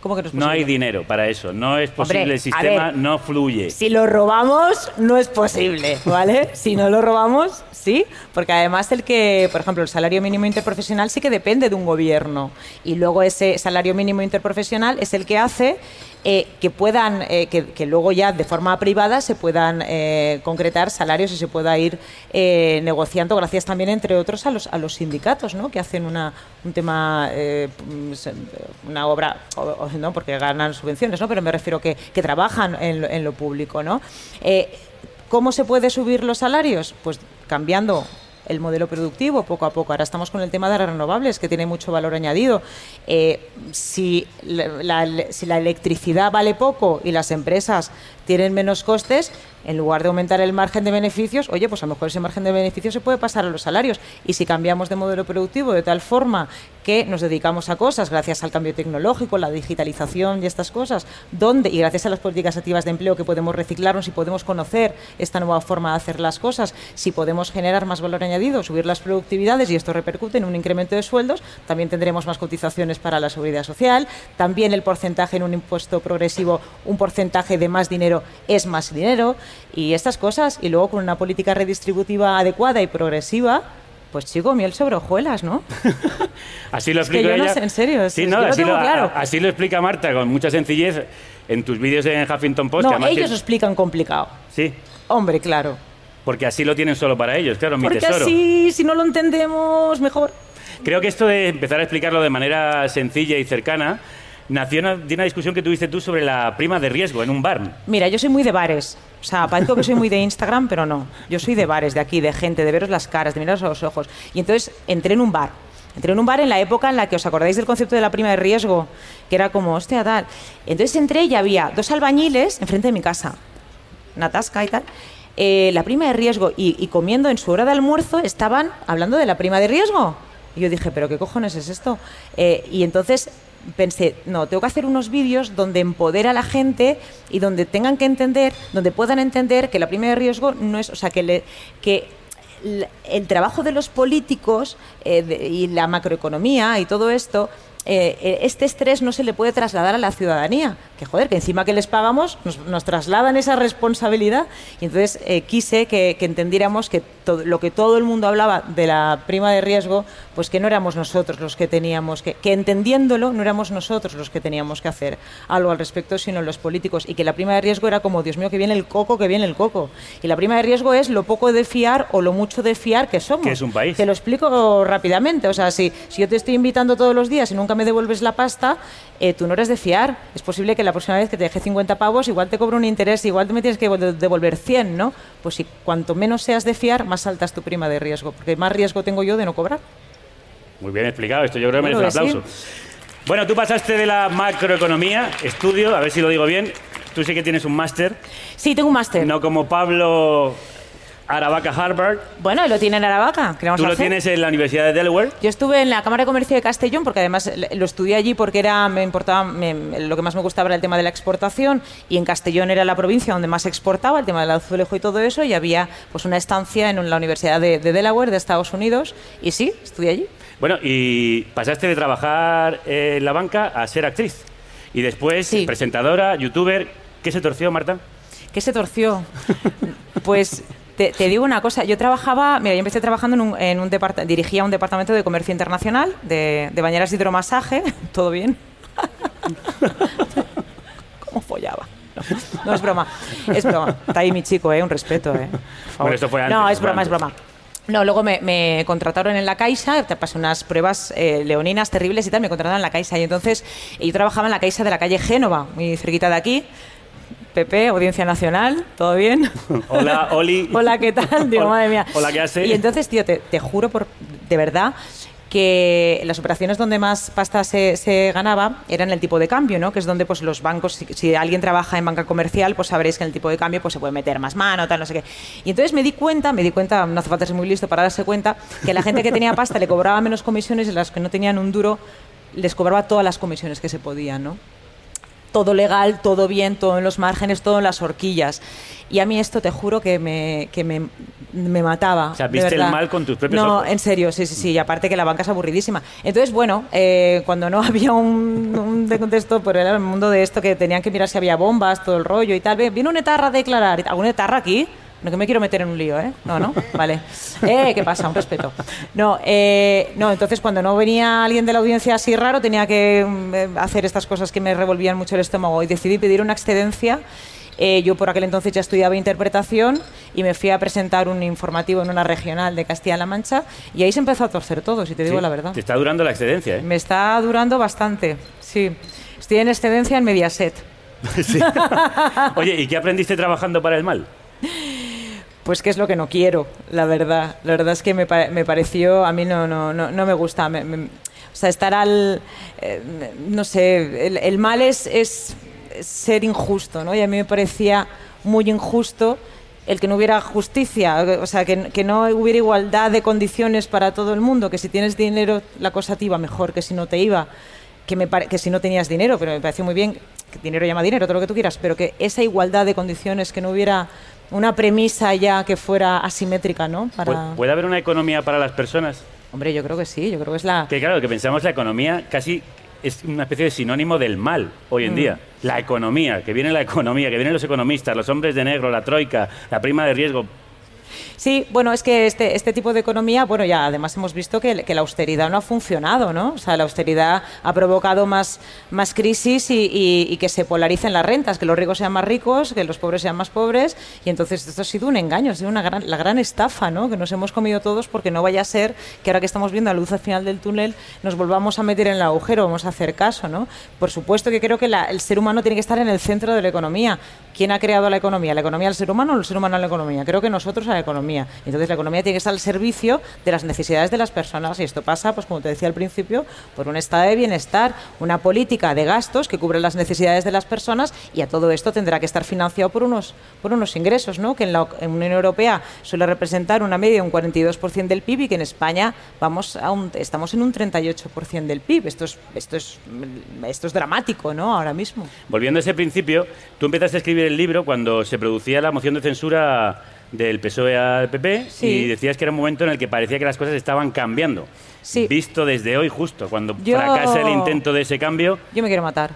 ¿Cómo que no es No hay dinero para eso, no es posible, Hombre, el sistema ver. no fluye. Si lo robamos, no es posible, ¿vale? si no lo robamos, sí, porque además el que, por ejemplo, el salario mínimo interprofesional sí que depende de un gobierno y luego ese salario mínimo interprofesional es el que hace eh, que puedan, eh, que, luego ya de forma privada se puedan eh, concretar salarios y se pueda ir negociando, gracias también, entre otros, a los, a los sindicatos, ¿no? Que hacen una, un tema, una obra, ¿no? Porque ganan subvenciones, ¿no? Pero me refiero que, que trabajan en en lo público, ¿no? ¿Cómo se puede subir los salarios? Pues cambiando el modelo productivo poco a poco. Ahora estamos con el tema de las renovables, que tiene mucho valor añadido. Eh, si, la, la- si la electricidad vale poco y las empresas tienen menos costes, en lugar de aumentar el margen de beneficios, oye, pues a lo mejor ese margen de beneficios se puede pasar a los salarios. Y si cambiamos de modelo productivo de tal forma que nos dedicamos a cosas gracias al cambio tecnológico, la digitalización y estas cosas, donde, y gracias a las políticas activas de empleo que podemos reciclarnos y podemos conocer esta nueva forma de hacer las cosas, si podemos generar más valor añadido, subir las productividades y esto repercute en un incremento de sueldos, también tendremos más cotizaciones para la seguridad social, también el porcentaje en un impuesto progresivo, un porcentaje de más dinero es más dinero y estas cosas, y luego con una política redistributiva adecuada y progresiva, pues chico, miel sobre hojuelas, ¿no? Así lo Es que explico yo no ella. sé, en serio, es- Sí, es- no, yo lo así, tengo lo, claro. a- así lo explica Marta con mucha sencillez en tus vídeos en Huffington Post. No, ellos lo explican complicado. Sí, Hombre, claro. porque así lo tienen solo para ellos, claro, mi Porque tesoro. así, si no lo entendemos, mejor. Creo que esto de empezar a explicarlo de manera sencilla y cercana nació una- de una discusión que tuviste tú sobre la prima de riesgo en un bar. Mira, yo soy muy de bares. O sea, parezco que soy muy de Instagram, pero no. Yo soy de bares, de aquí, de gente, de veros las caras, de miraros a los ojos. Y entonces entré en un bar. Entré en un bar en la época en la que os acordáis del concepto de la prima de riesgo, que era como, hostia, tal. Entonces entré y había dos albañiles enfrente de mi casa. Natasca y tal, eh, la prima de riesgo y comiendo en su hora de almuerzo estaban hablando de la prima de riesgo. Yo dije, ¿pero qué cojones es esto? Eh, y entonces pensé, no, tengo que hacer unos vídeos donde empodera a la gente y donde tengan que entender, donde puedan entender que la prima de riesgo no es, o sea, que, le- que el trabajo de los políticos eh, y la macroeconomía y todo esto, eh, eh, este estrés no se le puede trasladar a la ciudadanía. Que joder, que encima que les pagamos nos, nos trasladan esa responsabilidad. Y entonces eh, quise que, que entendiéramos que todo- lo que todo el mundo hablaba de la prima de riesgo, pues que no éramos nosotros los que teníamos que, que entendiéndolo, no éramos nosotros los que teníamos que hacer algo al respecto, sino los políticos. Y que la prima de riesgo era como, Dios mío, que viene el coco, que viene el coco. Y la prima de riesgo es lo poco de fiar o lo mucho de fiar que somos. Que es un país. Te lo explico rápidamente. O sea, si, si yo te estoy invitando todos los días y nunca me devuelves la pasta, eh, tú no eres de fiar. Es posible que la próxima vez que te deje 50 pavos, igual te cobro un interés, igual te me tienes que devol- devolver 100, ¿no? Pues si cuanto menos seas de fiar, más alta es tu prima de riesgo, porque más riesgo tengo yo de no cobrar. Muy bien explicado, esto yo creo que Bueno, merece un que sí. aplauso. Bueno, tú pasaste de la macroeconomía, estudio, a ver si lo digo bien. Tú sí que tienes un máster, Sí, tengo un máster. no como Pablo Aravaca Harvard. Bueno, y lo tiene en Aravaca. ¿qué vamos Tú a lo hacer? tienes en la Universidad de Delaware. Yo estuve en la Cámara de Comercio de Castellón porque además lo estudié allí porque era me importaba me- lo que más me gustaba era el tema de la exportación y en Castellón era la provincia donde más exportaba el tema del azulejo y todo eso y había pues una estancia en la Universidad de, de Delaware de Estados Unidos y sí estudié allí. Bueno, y pasaste de trabajar en la banca a ser actriz. Y después Sí. presentadora, youtuber. ¿Qué se torció, Marta? ¿Qué se torció? Pues te, te digo una cosa, yo trabajaba, mira, yo empecé trabajando en un, en un departa- dirigía un departamento de comercio internacional, de, de bañeras de hidromasaje, todo bien. ¿Cómo follaba? No, no, es broma, es broma. Está ahí mi chico, ¿eh? un respeto. ¿eh? Por favor. Bueno, esto fue antes, No, es broma, es broma. No, luego me, me contrataron en la Caixa, te pasé unas pruebas eh, leoninas terribles y tal, me contrataron en la Caixa. Y entonces yo trabajaba en la Caixa de la calle Génova, muy cerquita de aquí. Pepe, Audiencia Nacional, ¿todo bien? Hola, Oli. Hola, ¿qué tal? Digo, Hola- madre mía. hola, ¿qué hace? Y entonces, tío, te, te juro por, de verdad que las operaciones donde más pasta se, se ganaba eran el tipo de cambio, ¿no? Que es donde pues los bancos, si, si alguien trabaja en banca comercial, pues sabréis que en el tipo de cambio pues se puede meter más mano, tal, no sé qué. Y entonces me di cuenta, me di cuenta, no hace falta ser muy listo para darse cuenta, que la gente que tenía pasta le cobraba menos comisiones y las que no tenían un duro les cobraba todas las comisiones que se podían, ¿no? Todo legal, todo bien, todo en los márgenes, todo en las horquillas. Y a mí esto te juro que me, que me, me mataba. O sea, viste el mal con tus propios No, ojos. en serio, sí, sí, sí. Y aparte que la banca es aburridísima. Entonces, bueno, eh, cuando no había un, un de contexto, por el mundo de esto que tenían que mirar si había bombas, todo el rollo y tal. Viene un etarra a declarar. ¿Algún etarra aquí? No que me quiero meter en un lío, ¿eh? No, no, vale. Eh, ¿qué pasa? Un respeto. No, eh, no, entonces cuando no venía alguien de la audiencia así raro, tenía que mm, eh, hacer estas cosas que me revolvían mucho el estómago y decidí pedir una excedencia. Eh, yo por aquel entonces ya estudiaba interpretación y me fui a presentar un informativo en una regional de Castilla-La Mancha y ahí se empezó a torcer todo, si te digo Sí, la verdad. Te está durando la excedencia, ¿eh? Me está durando bastante, sí. Estoy en excedencia en Mediaset. Sí. Oye, ¿y qué aprendiste trabajando para el mal? Pues que es lo que no quiero, la verdad. La verdad es que me, me pareció, a mí no, no, no, no me gusta. o sea, estar al, eh, no sé, el, el mal es, es ser injusto, ¿no? Y a mí me parecía muy injusto el que no hubiera justicia, o sea, que, que no hubiera igualdad de condiciones para todo el mundo, que si tienes dinero la cosa te iba mejor que si no te iba, que, me que si no tenías dinero, pero me pareció muy bien, que dinero llama dinero, todo lo que tú quieras, pero que esa igualdad de condiciones, que no hubiera una premisa ya que fuera asimétrica, ¿no? ¿Pu- Para... ¿Puede haber una economía para las personas? Hombre, yo creo que sí, yo creo que es la... Que claro, que pensamos la economía casi es una especie de sinónimo del mal hoy Mm. en día. La economía, que viene la economía, que vienen los economistas, los hombres de negro, la troika, la prima de riesgo. Sí, bueno, es que este, este tipo de economía, bueno, ya además hemos visto que, la austeridad no ha funcionado, ¿no? O sea, la austeridad ha provocado más, más crisis y, y- y que se polaricen las rentas, que los ricos sean más ricos, que los pobres sean más pobres, y entonces esto ha sido un engaño, ha sido una gran, la gran estafa, ¿no? Que nos hemos comido todos porque no vaya a ser que ahora que estamos viendo la luz al final del túnel nos volvamos a meter en el agujero, vamos a hacer caso, ¿no? Por supuesto que creo que la- el ser humano tiene que estar en el centro de la economía, ¿quién ha creado la economía? ¿La economía al ser humano o el ser humano a la economía? Creo que nosotros a la economía. Entonces la economía tiene que estar al servicio de las necesidades de las personas y esto pasa, pues como te decía al principio, por un estado de bienestar, una política de gastos que cubre las necesidades de las personas y a todo esto tendrá que estar financiado por unos, por unos ingresos, ¿no? que en la en Unión Europea suele representar una media de un 42% del PIB y que en España vamos a un- estamos en un 38% del PIB. Esto es, esto, es, esto es dramático ¿no? ahora mismo. Volviendo a ese principio, tú empezaste a escribir el libro cuando se producía la moción de censura del PSOE al PP Sí. y decías que era un momento en el que parecía que las cosas estaban cambiando. Sí. Visto desde hoy justo, cuando Yo- fracasa el intento de ese cambio, Yo me quiero matar.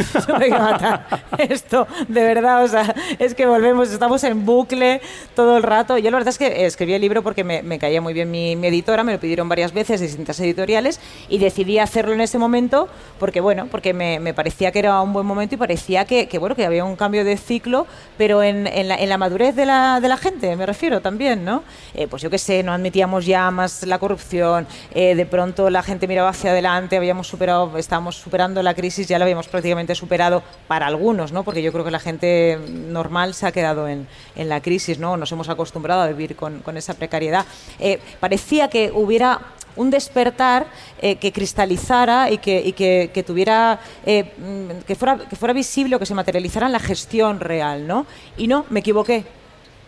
Esto, de verdad, o sea, es que volvemos, estamos en bucle todo el rato. Yo la verdad es que escribí el libro porque me, caía muy bien mi, editora, me lo pidieron varias veces, distintas editoriales, y decidí hacerlo en ese momento porque, bueno, porque me, parecía que era un buen momento y parecía que, bueno, que había un cambio de ciclo, pero en, la, madurez de la, de la gente, me refiero también, ¿no? Eh, pues yo qué sé, no admitíamos ya más la corrupción, eh, de pronto la gente miraba hacia adelante, habíamos superado, estábamos superando la crisis, ya la habíamos prácticamente superado para algunos, ¿no? Porque yo creo que la gente normal se ha quedado en, en la crisis, ¿no? Nos hemos acostumbrado a vivir con, con esa precariedad. Eh, parecía que hubiera un despertar eh, que cristalizara y que, que tuviera eh, mm, que fuera que fuera visible o que se materializara en la gestión real, ¿no? Y no, me equivoqué.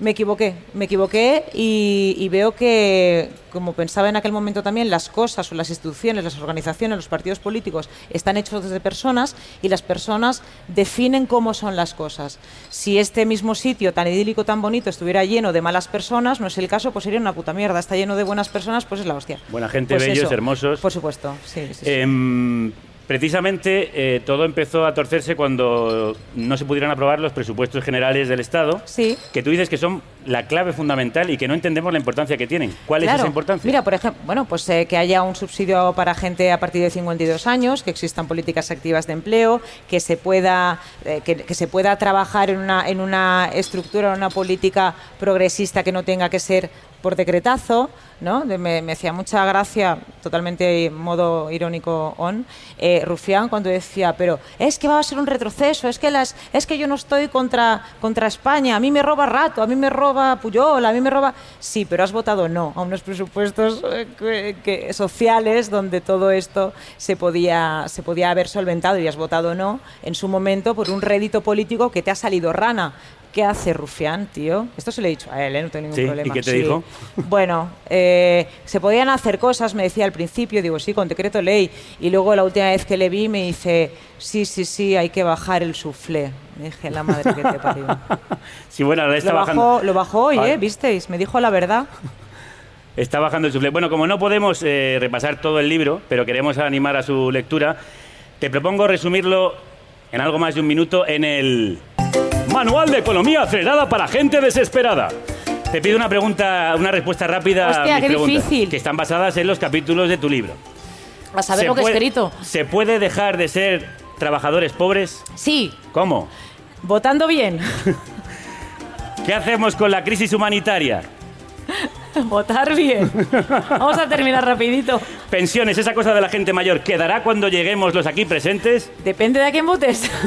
Me equivoqué, me equivoqué y, y veo que, como pensaba en aquel momento también, las cosas o las instituciones, las organizaciones, los partidos políticos están hechos de personas y las personas definen cómo son las cosas. Si este mismo sitio tan idílico, tan bonito, estuviera lleno de malas personas, no es el caso, pues sería una puta mierda. Está lleno de buenas personas, pues es la hostia. buena gente, Pues bellos, eso, hermosos. Por supuesto, sí. sí, sí. Em, precisamente eh, todo empezó a torcerse cuando no se pudieron aprobar los presupuestos generales del Estado, Sí. que tú dices que son la clave fundamental y que no entendemos la importancia que tienen. ¿Cuál es esa importancia? Mira, por ejemplo, bueno, pues eh, que haya un subsidio para gente a partir de 52 años, que existan políticas activas de empleo, que se pueda eh, que, que se pueda trabajar en una en una estructura, en una política progresista que no tenga que ser por decretazo, ¿no? Me, hacía mucha gracia, totalmente modo irónico on, eh, Rufián cuando decía, pero es que va a ser un retroceso, es que las, es que yo no estoy contra, contra España, a mí me roba Rato, a mí me roba Puyol, a mí me roba... Sí, pero has votado no a unos presupuestos eh, sociales donde todo esto se podía, se podía haber solventado y has votado no en su momento por un rédito político que te ha salido rana. ¿Qué hace Rufián, tío? Esto se lo he dicho a él, ¿eh? no tengo ningún Sí, ¿y problema. qué te dijo? Bueno, eh, se podían hacer cosas, me decía al principio, digo, sí, con decreto ley. Y luego la última vez que le vi me dice, sí, sí, sí, hay que bajar el suflé. Me dije, la madre que te parió. Sí, bueno, ahora está Lo bajando. bajó, lo bajó hoy. ¿eh? ¿Visteis? Me dijo la verdad. Está bajando el suflé. Bueno, como no podemos eh, repasar todo el libro, pero queremos animar a su lectura, te propongo resumirlo en algo más de un minuto en el Manual de Economía Acelerada para Gente Desesperada. Te pido una pregunta, una respuesta rápida Hostia, a mis qué preguntas, difícil. que están basadas en los capítulos de tu libro. A saber ¿Se lo que he puede- escrito. ¿Se puede dejar de ser trabajadores pobres? Sí, ¿Cómo? votando bien. ¿Qué hacemos con la crisis humanitaria? Votar bien. Vamos a terminar rapidito. Pensiones, esa cosa de la gente mayor, ¿quedará cuando lleguemos los aquí presentes? Depende de a quién votes.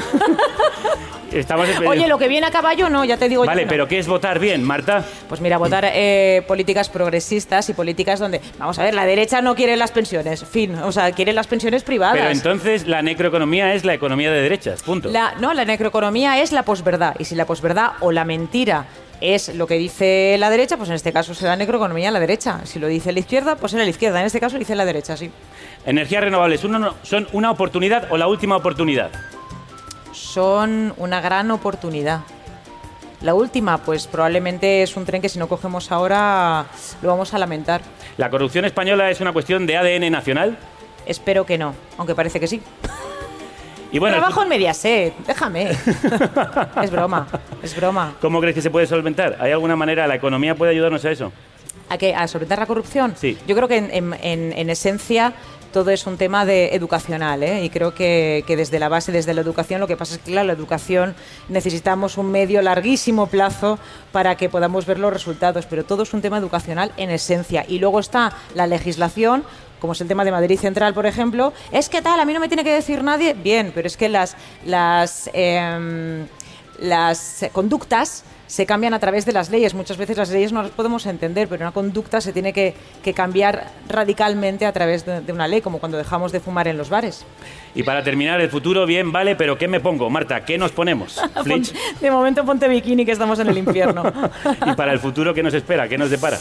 Estamos Oye, lo que viene a caballo no, ya te digo yo Vale, no. pero ¿qué es votar bien, Marta? Pues mira, votar eh, políticas progresistas y políticas donde, vamos a ver, la derecha no quiere las pensiones, fin, o sea, quiere las pensiones privadas. Pero entonces la necroeconomía es la economía de derechas, punto. La, no, la necroeconomía es la posverdad. Y si la posverdad o la mentira es lo que dice la derecha, pues en este caso será necroeconomía la derecha. Si lo dice la izquierda, pues será la izquierda. En este caso lo dice la derecha, sí. Energías renovables, ¿uno- ¿son una oportunidad o la última oportunidad? Son una gran oportunidad. La última, pues probablemente es un tren que si no cogemos ahora lo vamos a lamentar. ¿La corrupción española es una cuestión de ADN nacional? Espero que no, aunque parece que sí. Y bueno, Trabajo en Mediaset, déjame. es broma, es broma. ¿cómo crees que se puede solventar? ¿Hay alguna manera, la economía puede ayudarnos a eso? ¿A qué? ¿A solventar la corrupción? Sí. Yo creo que en, en- en- en esencia todo es un tema de educacional, ¿eh? Y creo que, que desde la base, desde la educación, lo que pasa es que, claro, la educación necesitamos un medio larguísimo plazo para que podamos ver los resultados, pero todo es un tema educacional en esencia. Y luego está la legislación, como es el tema de Madrid Central, por ejemplo, es que tal, a mí no me tiene que decir nadie, bien, pero es que las... las em, las eh, conductas se cambian a través de las leyes. Muchas veces las leyes no las podemos entender, pero una conducta se tiene que, que cambiar radicalmente a través de, de una ley, como cuando dejamos de fumar en los bares. Y para terminar, el futuro, bien, vale, pero ¿qué me pongo? Marta, ¿qué nos ponemos? De momento ponte bikini que estamos en el infierno. Y para el futuro, ¿qué nos espera? ¿Qué nos depara?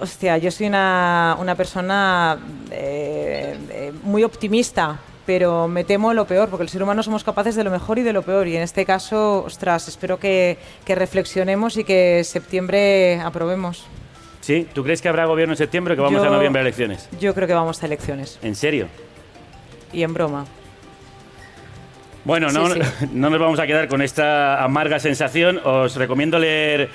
Hostia, yo soy una, una persona eh, eh, muy optimista, pero me temo lo peor, porque el ser humano somos capaces de lo mejor y de lo peor. Y en este caso, ostras, espero que, que reflexionemos y que septiembre aprobemos. ¿Sí? ¿Tú crees que habrá gobierno en septiembre o que vamos Yo- a noviembre a elecciones? Yo creo que vamos a elecciones. ¿En serio? Y en broma. Bueno, no, Sí, no nos vamos a quedar con esta amarga sensación. Os recomiendo leer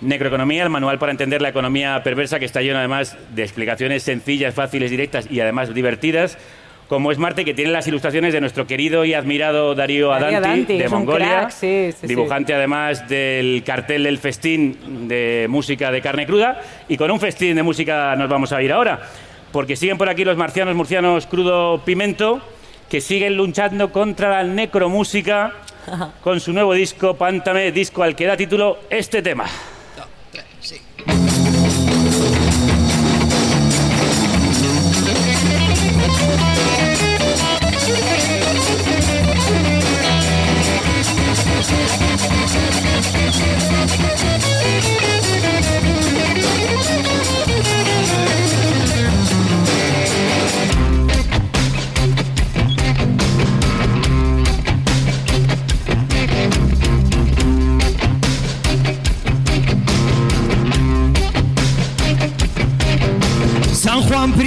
Necroeconomía, el manual para entender la economía perversa, que está lleno además de explicaciones sencillas, fáciles, directas y además divertidas. Como es Marte, que tiene las ilustraciones de nuestro querido y admirado Darío Adanti, Adanti, de Mongolia, crack, sí, sí, sí. dibujante además del cartel del festín de música de carne cruda. Y con un festín de música nos vamos a ir ahora, porque siguen por aquí los marcianos murcianos crudo pimento, que siguen luchando contra la necromúsica con su nuevo disco, Pántame, disco al que da título este tema.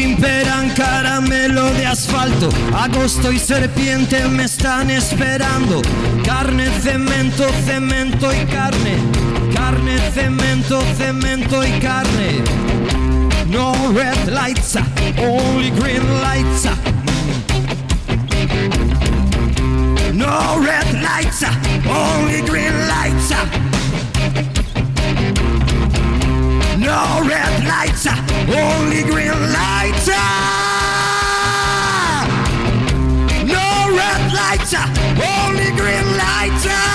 En caramelo de asfalto, agosto y serpiente me están esperando. Carne, cemento, cemento y carne. Carne, cemento, cemento y carne. No red lights, only green lights. No red lights, only green lights. No red lights, only green lights. No red lights, only green lights.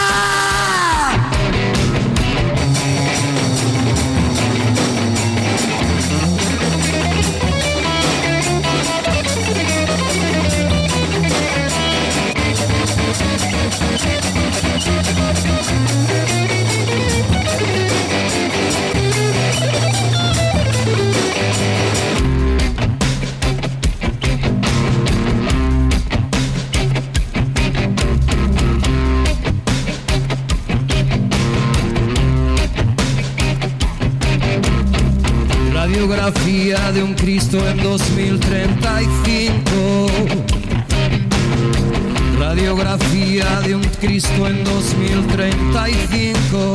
Radiografía de un Cristo en 2035. Radiografía de un Cristo en 2035.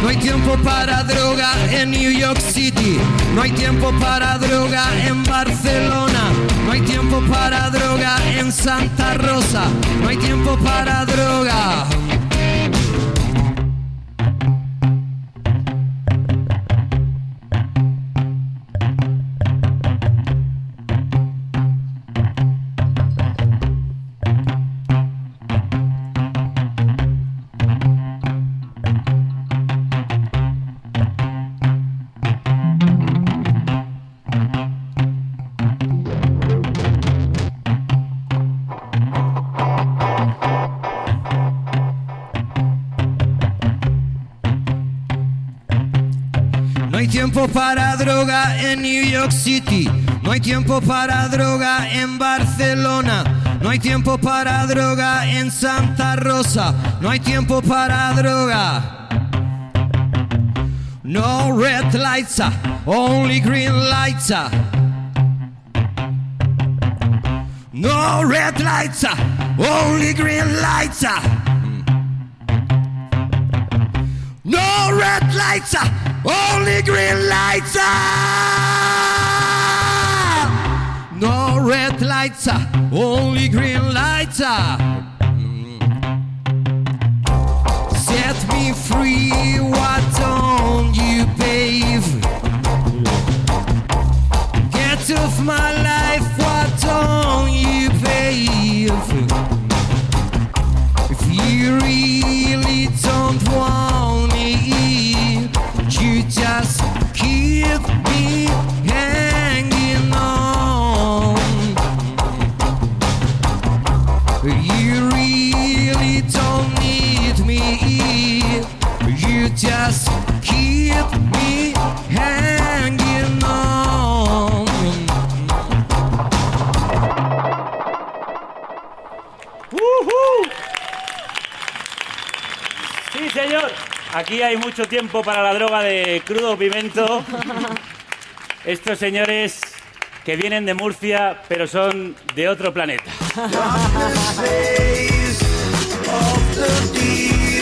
No hay tiempo para droga en New York City. No hay tiempo para droga en Barcelona. No hay tiempo para droga en Santa Rosa. No hay tiempo para droga. Tiempo para droga en New York City. No hay tiempo para droga en Barcelona. No hay tiempo para droga en Santa Rosa. No hay tiempo para droga. No red lights, only green lights. No red lights, only green lights. No red lights, only green lights. uh. No red lights, uh, only green lights. uh. Set me free, why don't you, babe? Get off my life, why don't you, babe? If you really don't want just keep me hanging on. You really don't need me. You just keep Aquí hay mucho tiempo para la droga de crudo pimento. Estos señores que vienen de Murcia, pero son de otro planeta.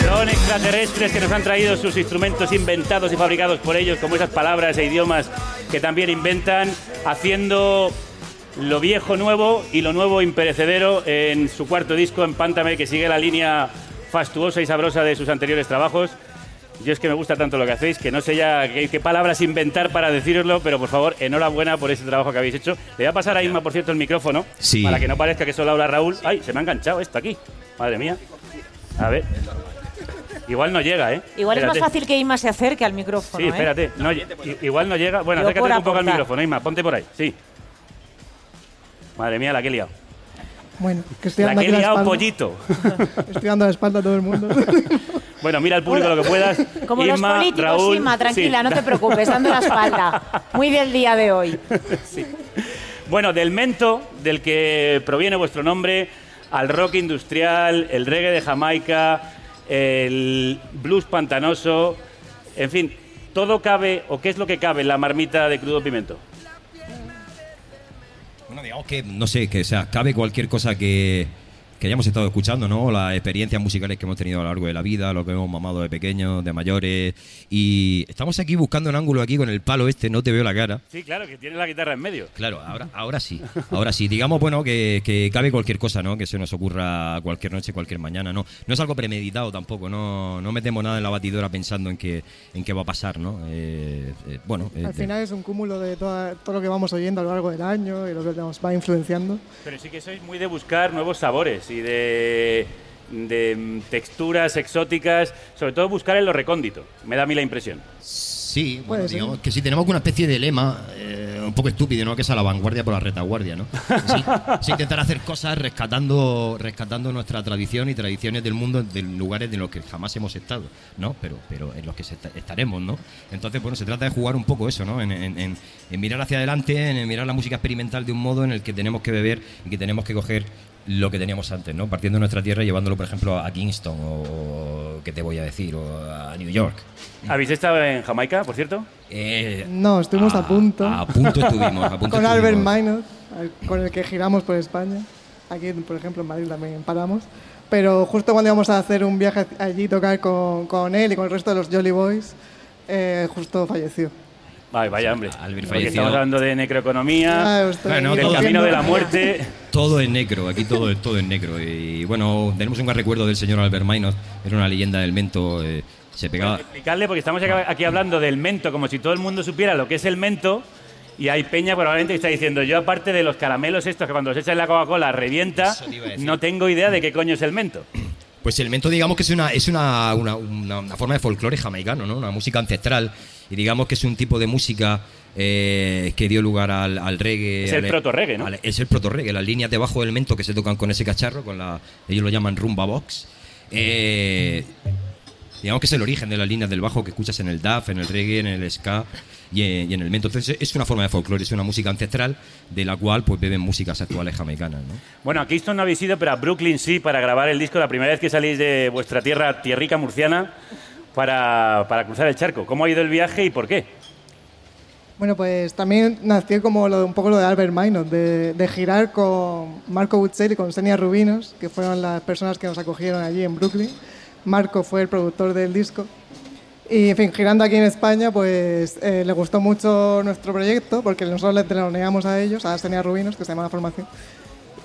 Son extraterrestres que nos han traído sus instrumentos inventados y fabricados por ellos, como esas palabras e idiomas que también inventan, haciendo lo viejo nuevo y lo nuevo imperecedero en su cuarto disco, en Pántame, que sigue la línea fastuosa y sabrosa de sus anteriores trabajos. Yo es que me gusta tanto lo que hacéis que no sé ya qué, qué palabras inventar para deciroslo, pero por favor, enhorabuena por ese trabajo que habéis hecho. Le voy a pasar a Isma, por cierto, el micrófono, Sí. para que no parezca que solo habla Raúl. ¡Ay, se me ha enganchado esto aquí! Madre mía. A ver. Igual no llega, ¿eh? Igual es más fácil que Inma se acerque al micrófono. Sí, ¿eh? espérate. No, igual no llega. Bueno, Yo acércate un poco al micrófono, Isma. Ponte por ahí. Sí. Madre mía, la que he liado. Bueno, que estoy La dando que he aquí la liado, espalda. pollito. Estoy dando la espalda a todo el mundo. Bueno, mira al público lo que puedas. Como los políticos, Raúl, tranquila, sí. no te preocupes, dando la espalda. Muy del día de hoy. Bueno, del mento, del que proviene vuestro nombre, al rock industrial, el reggae de Jamaica, el blues pantanoso, en fin, todo cabe, o qué es lo que cabe en la marmita de crudo pimento. Bueno, digamos que, no sé, que o sea, cabe cualquier cosa que, que hayamos estado escuchando, ¿no? Las experiencias musicales que hemos tenido a lo largo de la vida, lo que hemos mamado de pequeños, de mayores. Y estamos aquí buscando un ángulo aquí con el palo este, no te veo la cara. Sí, claro, que tiene la guitarra en medio. Claro, ahora, ahora sí, ahora sí. Digamos, bueno, que, que cabe cualquier cosa, ¿no? Que se nos ocurra cualquier noche, cualquier mañana, ¿no? No es algo premeditado tampoco, no, no metemos nada en la batidora pensando en qué, en qué va a pasar, ¿no? Eh, eh, bueno, eh, Al final es un cúmulo de toda- todo lo que vamos oyendo a lo largo del año y lo que nos va influenciando. Pero sí que sois muy de buscar nuevos sabores y de, de texturas exóticas, sobre todo buscar en lo recóndito. Me da a mí la impresión. Sí, bueno, digamos que sí, tenemos una especie de lema eh, un poco estúpido, ¿no? Que es a la vanguardia por la retaguardia, ¿no? Sí, sí, intentar hacer cosas rescatando rescatando nuestra tradición y tradiciones del mundo de lugares en los que jamás hemos estado, ¿no? Pero, pero en los que estaremos, ¿no? Entonces, bueno, se trata de jugar un poco eso, ¿no? En, en- en- en mirar hacia adelante, en mirar la música experimental de un modo en el que tenemos que beber y que tenemos que coger lo que teníamos antes, ¿no? Partiendo de nuestra tierra y llevándolo, por ejemplo, a Kingston o, o ¿qué te voy a decir? O a New York. ¿Habéis estado en Jamaica, por cierto? Eh, No, estuvimos a, punto. A punto estuvimos. A punto con Albert estuvimos. Minor, al- con el que giramos por España. Aquí, por ejemplo, en Madrid también paramos. Pero justo cuando íbamos a hacer un viaje allí, tocar con, con él y con el resto de los Jolly Boys, eh, justo falleció. Ay, vaya, hombre. Albert Porque falleció. estamos hablando de necroeconomía, Ah, Bueno, del todo- camino de la muerte. Todo es negro, aquí todo, es- todo es negro. Y bueno, tenemos un gran recuerdo del señor Albert Minor, era una leyenda del mento. eh, se pegaba. Explicarle, porque estamos acá- aquí hablando del mento, como si todo el mundo supiera lo que es el mento. Y hay peña probablemente que está diciendo, yo aparte de los caramelos estos que cuando los echan en la Coca-Cola revienta, Eso te iba a decir. no tengo idea de qué coño es el mento. Pues el mento, digamos que es una, es una, una, una- una forma de folclore jamaicano, ¿no? Una música ancestral. Y digamos que es un tipo de música eh, que dio lugar al, al reggae. Es el proto-reggae, ¿no? al- es el proto-reggae, las líneas debajo del mento que se tocan con ese cacharro, con la, ellos lo llaman rumba box. Eh, digamos que es el origen de las líneas del bajo que escuchas en el daf, en el reggae, en el ska y en, y en el mento. Entonces es una forma de folclore, es una música ancestral de la cual pues beben músicas actuales jamaicanas, ¿no? Bueno, a Kingston no habéis ido, pero a Brooklyn sí, para grabar el disco, la primera vez que salís de vuestra tierra, tierrica murciana, para, para cruzar el charco. ¿Cómo ha ido el viaje y por qué? Bueno, pues también nació como lo- un poco lo de Albert Minor, de, de girar con Marco Butzel y con Senia Rubinos, que fueron las personas que nos acogieron allí en Brooklyn. Marco fue el productor del disco. Y, en fin, girando aquí en España, pues eh, le gustó mucho nuestro proyecto, porque nosotros le teloneamos a ellos, a Senia Rubinos, que se llama la formación.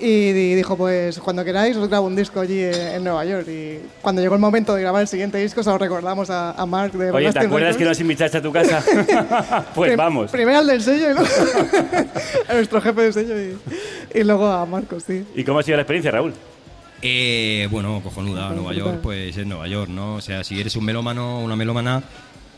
Y di- dijo, pues cuando queráis os grabo un disco allí en, Nueva York. Y cuando llegó el momento de grabar el siguiente disco, se lo recordamos a, a Mark de Oye, ¿te acuerdas que Records. nos invitaste a tu casa? pues Prim- vamos. Primero al del sello y luego a nuestro jefe de sello y, y luego a Marcos, sí. ¿Y cómo ha sido la experiencia, Raúl? Eh, bueno, cojonuda, Nueva York, pues es Nueva York, ¿no? O sea, si eres un melómano o una melómana,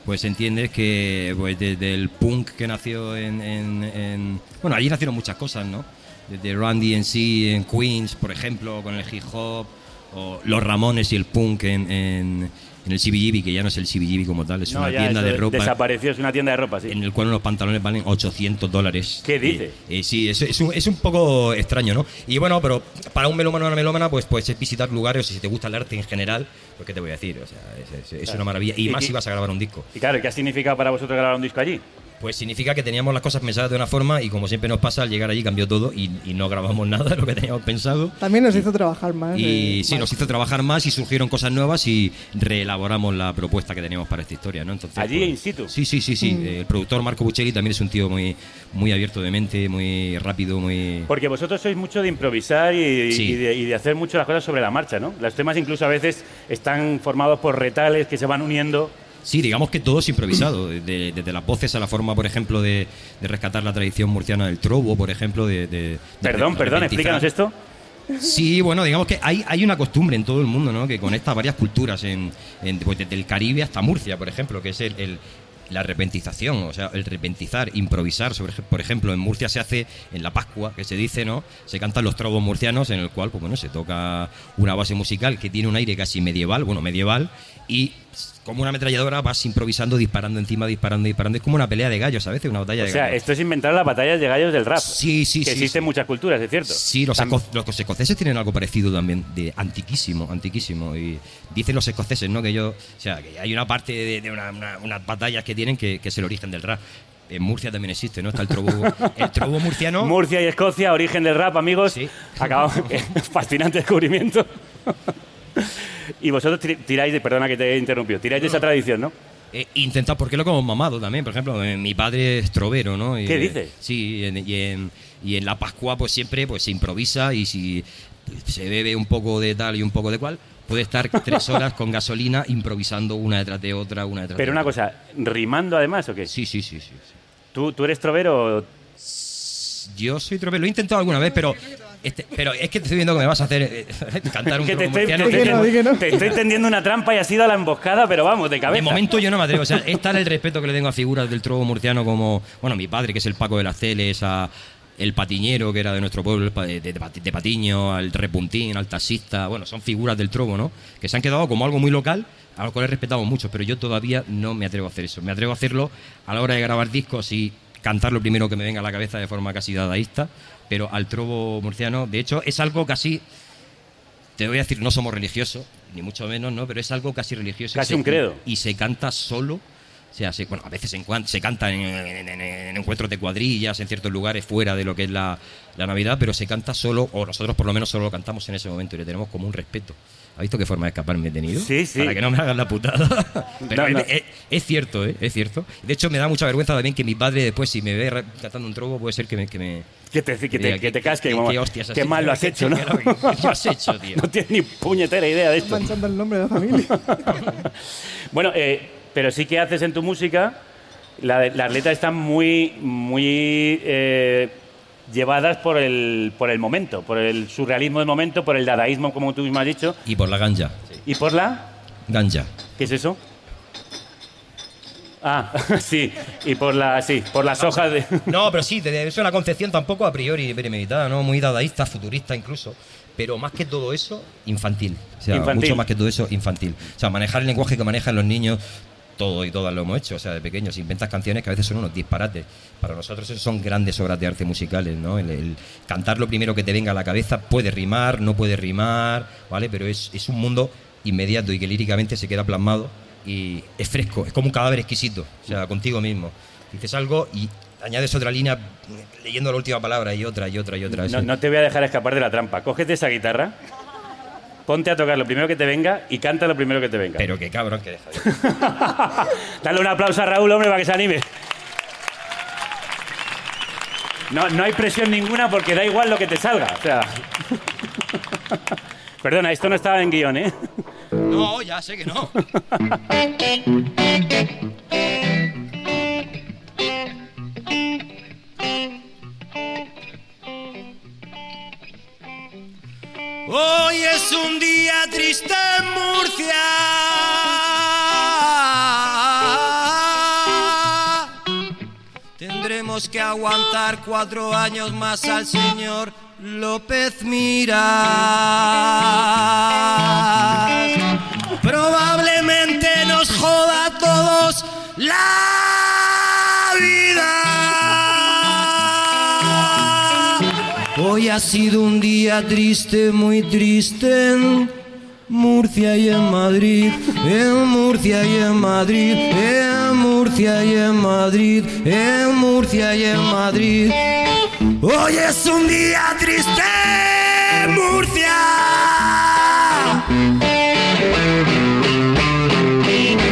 pues entiendes que pues, desde el punk que nació en, en- en- Bueno, allí nacieron muchas cosas, ¿no? Desde Randy en sí, en Queens, por ejemplo, con el hip hop, o los Ramones y el punk en, en, en el CBGB, que ya no es el CBGB como tal, es No, una tienda de ropa Desapareció, es una tienda de ropa, sí. en el cual los pantalones valen 800 dólares. ¿Qué dice? Y sí, es, es un, es un poco extraño, ¿no? Y bueno, pero para un melómano o una melómana, pues puedes visitar lugares, si te gusta el arte en general, pues qué te voy a decir, o sea, es, es- es una maravilla. Y Y- más si vas a grabar un disco. Y claro, ¿qué ha significado para vosotros grabar un disco allí? Pues significa que teníamos las cosas pensadas de una forma y como siempre nos pasa, al llegar allí cambió todo y, y no grabamos nada de lo que teníamos pensado. También nos hizo trabajar más. Y eh, sí, más. nos hizo trabajar más y surgieron cosas nuevas y reelaboramos la propuesta que teníamos para esta historia, ¿no? Entonces, Allí pues, in situ. Sí, sí, sí, sí. Mm. El productor Marco Buccelli también es un tío muy, muy abierto de mente, muy rápido, muy... Porque vosotros sois mucho de improvisar y, Sí. y de, y de hacer mucho las cosas sobre la marcha, ¿no? Los temas incluso a veces están formados por retales que se van uniendo. Sí, digamos que todo es improvisado, desde, desde las voces a la forma, por ejemplo, de, de rescatar la tradición murciana del trobo, por ejemplo, de... de- Perdón, perdón, explícanos esto. Sí, bueno, digamos que hay, hay una costumbre en todo el mundo, ¿no? Que conecta varias culturas, en, en- pues desde el Caribe hasta Murcia, por ejemplo, que es el, el- la repentización, o sea, el repentizar, improvisar. Sobre, por ejemplo, en Murcia se hace en la Pascua, que se dice, ¿no? Se cantan los trobos murcianos, en el cual, pues bueno, se toca una base musical que tiene un aire casi medieval, bueno, medieval, y como una ametralladora vas improvisando, disparando encima, disparando, disparando. Es como una pelea de gallos a veces, una batalla O de sea, gallos. esto es inventar las batallas de gallos del rap. Sí, sí, que sí, existen sí. muchas culturas, es cierto. Sí, los, esco- los escoceses tienen algo parecido también, de antiquísimo, antiquísimo. Y dicen los escoceses, ¿no? Que yo, o sea, que hay una parte de, de una- una- unas batallas que tienen que, que es el origen del rap. En Murcia también existe, ¿no? Está el trobo, el trobo murciano. Murcia y Escocia, origen del rap, amigos. Sí. Acabamos. Fascinante descubrimiento. y vosotros tir- tiráis de, perdona que te he interrumpido, tiráis de esa tradición, ¿no? Eh, porque lo hemos mamado también. Por ejemplo, eh, mi padre es trovero, ¿no? Y, ¿Qué eh, dices? sí, y en, y, en, y en la Pascua, pues siempre pues, se improvisa y si se bebe un poco de tal y un poco de cual, puede estar tres horas con gasolina improvisando una detrás de otra, una detrás Pero de una otra. cosa, ¿rimando además o qué? Sí, sí, sí, sí. sí. ¿Tú, tú eres trovero? o- Yo soy trovero, lo he intentado alguna vez, pero este, pero es que te estoy viendo que me vas a hacer eh, cantar un que te estoy, murciano. te- no, no. estoy tendiendo una trampa y has ido a la emboscada, pero vamos, de cabeza. De momento yo no me atrevo. O sea, es tal el respeto que le tengo a figuras del trobo murciano como, bueno, mi padre, que es el Paco de las Celes, a el patiñero, que era de nuestro pueblo, de, de Pati- de Patiño, al repuntín, al taxista. Bueno, son figuras del trobo, ¿no? Que se han quedado como algo muy local, a lo cual he respetado mucho, pero yo todavía no me atrevo a hacer eso. Me atrevo a hacerlo a la hora de grabar discos y cantar lo primero que me venga a la cabeza de forma casi dadaísta, pero al trobo murciano, de hecho, es algo casi te voy a decir, no somos religiosos, ni mucho menos, ¿no? Pero es algo casi religioso. Casi se- un credo. Y, se canta solo. O sea, se- bueno, a veces en se canta en- en encuentros de cuadrillas, en ciertos lugares fuera de lo que es la, la Navidad, pero se canta solo, o nosotros por lo menos solo lo cantamos en ese momento y le tenemos como un respeto. ¿Has visto qué forma de escapar me he tenido? Sí, sí. Para que no me hagan la putada. Pero No, no. Es, es- es cierto, ¿eh? Es cierto. De hecho, me da mucha vergüenza también que mi padre después, si me ve cantando un trobo, puede ser que me... Que me Que te, que te, diga, que te ¿qué- casque. qué- como- qué hostias mal lo has ¿Qué- hecho, qué- ¿no? qué has hecho, tío? No tienes ni puñetera idea de esto. Manchando el nombre de la familia. Bueno, eh, pero sí que haces en tu música, la- las letras están muy, muy eh, llevadas por el, por el momento, por el surrealismo del momento, por el dadaísmo, como tú mismo has dicho, Y por la ganja. y por la... Ganja. ¿Qué es eso? Ah, sí, y por la, sí, por las hojas de... No, pero sí, es una concepción tampoco a priori premeditada, ¿no? Muy dadaísta, futurista incluso. Pero más que todo eso, infantil. O sea, Infantil. mucho más que todo eso, infantil. O sea, manejar el lenguaje que manejan los niños, todo y todas lo hemos hecho. O sea, de pequeños inventas canciones que a veces son unos disparates. Para nosotros son grandes obras de arte musicales, ¿no? El, cantar lo primero que te venga a la cabeza puede rimar, no puede rimar, ¿vale? Pero es, es un mundo inmediato y que líricamente se queda plasmado y es fresco, es como un cadáver exquisito, o sea, contigo mismo. Dices algo y añades otra línea leyendo la última palabra y otra y otra y otra. No, no te voy a dejar escapar de la trampa. Cógete esa guitarra, ponte a tocar lo primero que te venga y canta lo primero que te venga. Pero qué cabrón que deja. de- Dale un aplauso a Raúl, hombre, para que se anime. No, no hay presión ninguna porque da igual lo que te salga. O sea. Perdona, esto no estaba en guion, ¿eh? No, ya sé que no. existe en Murcia. Tendremos que aguantar cuatro años más al señor López Miras. Probablemente nos joda a todos la vida. Hoy ha sido un día triste, muy triste. Murcia y en Madrid, en Murcia y en Madrid, en Murcia y en Madrid, en Murcia y en Madrid. Hoy es un día triste, Murcia.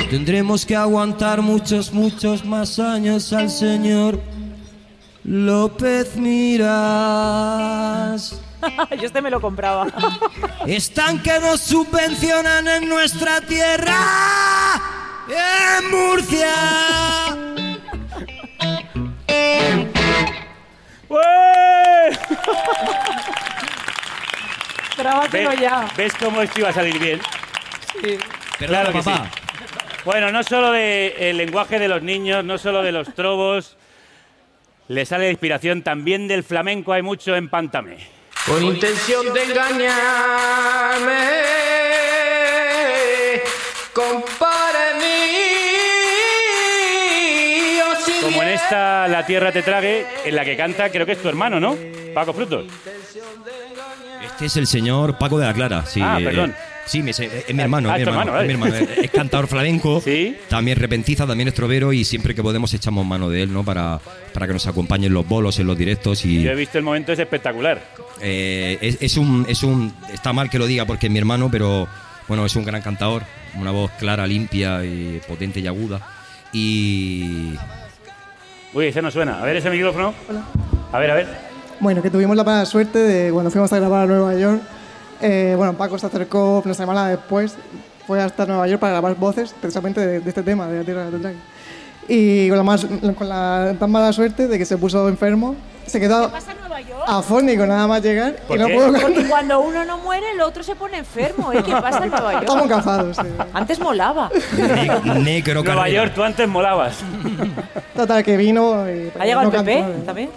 Tendremos que aguantar muchos, muchos más años al señor López Miras. Yo este me lo compraba. Están que nos subvencionan en nuestra tierra, en Murcia. ¿Ves, ya. ¿Ves cómo esto iba a salir bien? Sí. Claro que papá. sí. Bueno, no solo del lenguaje de los niños, no solo de los trobos, le sale de inspiración también del flamenco, hay mucho en Pántame. Con intención de engañarme, compare mío, si Como en esta La Tierra te trague, en la que canta, creo que es tu hermano, ¿no? Paco Frutos. Este es el señor Paco de la Clara. Sí, Ah, eh, perdón. Sí, sé- es mi hermano. Ah, es mi hermano, hermano, es, mi vale. hermano. Es cantador flamenco. Sí. También repentiza, también es trovero y siempre que podemos echamos mano de él, ¿no? Para, para que nos acompañe en los bolos, en los directos y Yo he visto el momento, es espectacular. eh, es, es un, es un, está mal que lo diga porque es mi hermano, pero bueno, es un gran cantador, una voz clara, limpia y potente y aguda y Uy, ese no suena. A ver ese micrófono. A ver, a ver. Bueno, que tuvimos la mala suerte de cuando fuimos a grabar a Nueva York. Eh, bueno, Paco se acercó una semana después, fue hasta Nueva York para grabar voces precisamente de, de este tema, de la Tierra del Dragón. Y con la, más- con la tan mala suerte de que se puso enfermo, se quedó pasa en Nueva York? afónico nada más llegar ¿Por y no qué? pudo Porque cantar. cuando uno no muere, el otro se pone enfermo. ¿eh? ¿Qué pasa en Nueva Estamos York? cansados. sí. Antes molaba. ne- Nueva. York, tú antes molabas. Total, que vino y... ¿Ha llegado no el PP cantó. también?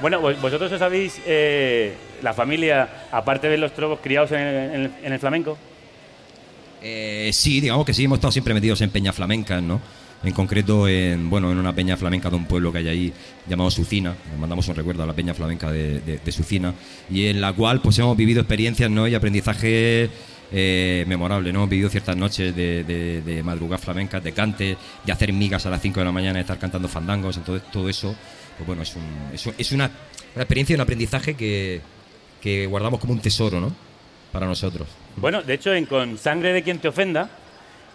Bueno, vos- vosotros os sabéis eh, la familia, aparte de los trobos criados en el, en el- en el flamenco. Eh, sí, digamos que sí, hemos estado siempre metidos en peñas flamencas, ¿no? En concreto, en, bueno, en una peña flamenca de un pueblo que hay ahí llamado Sucina. Mandamos un recuerdo a la peña flamenca de, Sucina. Y en la cual pues hemos vivido experiencias ¿no? y aprendizaje eh, memorable, ¿no? Hemos vivido ciertas noches de, de, de flamencas, de cante, de hacer migas a las 5 de la mañana, de estar cantando fandangos. Entonces, todo eso, pues bueno, es, un- es, un- es una, una experiencia y un aprendizaje que, que guardamos como un tesoro, ¿no? Para nosotros. Bueno, de hecho, en Con sangre de quien te ofenda,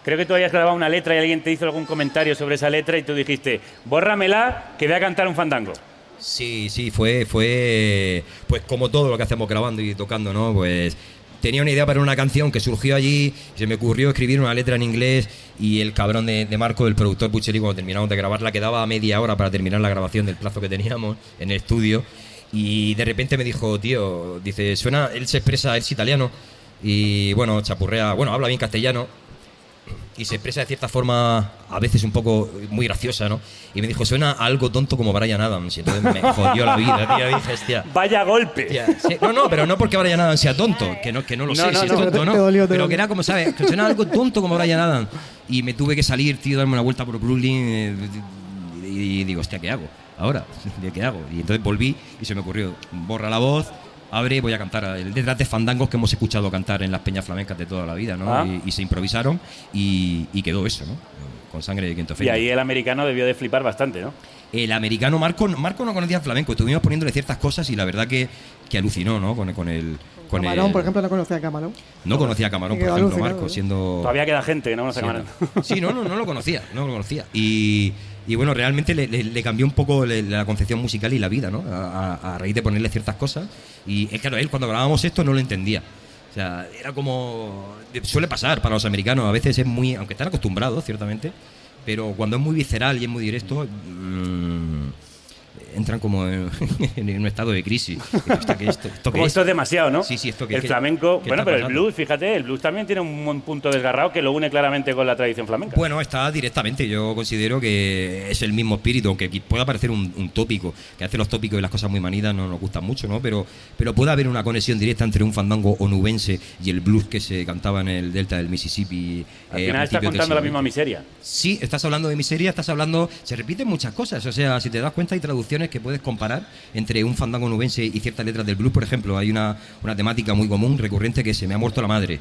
creo que tú habías grabado una letra y alguien te hizo algún comentario sobre esa letra y tú dijiste, bórramela, que voy a cantar un fandango. Sí, sí, fue, fue pues como todo lo que hacemos grabando y tocando, ¿no? Pues tenía una idea para una canción que surgió allí, se me ocurrió escribir una letra en inglés y el cabrón de, Marco, el productor Pucheri, cuando terminamos de grabarla, quedaba a media hora para terminar la grabación del plazo que teníamos en el estudio y de repente me dijo, tío, dice, suena, él se expresa, él es italiano y bueno, chapurrea, bueno, habla bien castellano y se expresa de cierta forma a veces un poco muy graciosa, ¿no? Y me dijo, suena a algo tonto como Brian Adams. Y entonces me jodió la vida, tío. Dije, hostia. Vaya golpe. tía, sí. No, no, pero no porque Brian Adams sea tonto, que no, que no lo No, sé no, si no. es tonto, ¿no? te dolió, te pero dolió. que era como, ¿sabes? Que suena algo tonto como Brian Adams. Y me tuve que salir, tío, darme una vuelta por Brooklyn eh, y, y digo, hostia, ¿qué hago? Ahora, ¿qué hago? Y entonces volví y se me ocurrió, borra la voz, abre y voy a cantar el detrás de fandangos que hemos escuchado cantar en las peñas flamencas de toda la vida, ¿no? Ah. Y, y se improvisaron y, y quedó eso, ¿no? Con sangre de te Y ahí el americano debió de flipar bastante, ¿no? El americano Marco, Marco no conocía el flamenco, estuvimos poniéndole ciertas cosas y la verdad que, que alucinó, ¿no? Con, con el. Con Camarón, el- por ejemplo, no conocía a Camarón. No conocía a Camarón, por ejemplo, Marco, siendo. Todavía queda gente que no conoce a Camarón. Sí, no, no, no lo conocía, no lo conocía. Y, y bueno, realmente le, cambió un poco la concepción musical y la vida, ¿no? A, raíz de ponerle ciertas cosas. Y es claro, él cuando grabábamos esto no lo entendía. O sea, era como. Suele pasar para los americanos, a veces es muy. Aunque están acostumbrados, ciertamente. Pero cuando es muy visceral y es muy directo. mm, entran como en, en un estado de crisis. Esto, que- esto- esto que Como es- esto es demasiado, ¿no? Sí, sí, esto que El flamenco, ¿qué bueno, pero el blues, fíjate, el blues también tiene un punto desgarrado que lo une claramente con la tradición flamenca. Bueno, está directamente. Yo considero que es el mismo espíritu, aunque pueda parecer un, un tópico, que hace los tópicos y las cosas muy manidas no nos gustan mucho, ¿no? Pero, pero puede haber una conexión directa entre un fandango onubense y el blues que se cantaba en el delta del Mississippi. Al eh, a final estás principios del contando la misma miseria. Sí, estás hablando de miseria, estás hablando. Se repiten muchas cosas. O sea, si te das cuenta, hay traducciones que puedes comparar entre un fandango nubense y ciertas letras del blues. Por ejemplo, hay una, una temática muy común, recurrente, que se me ha muerto la madre.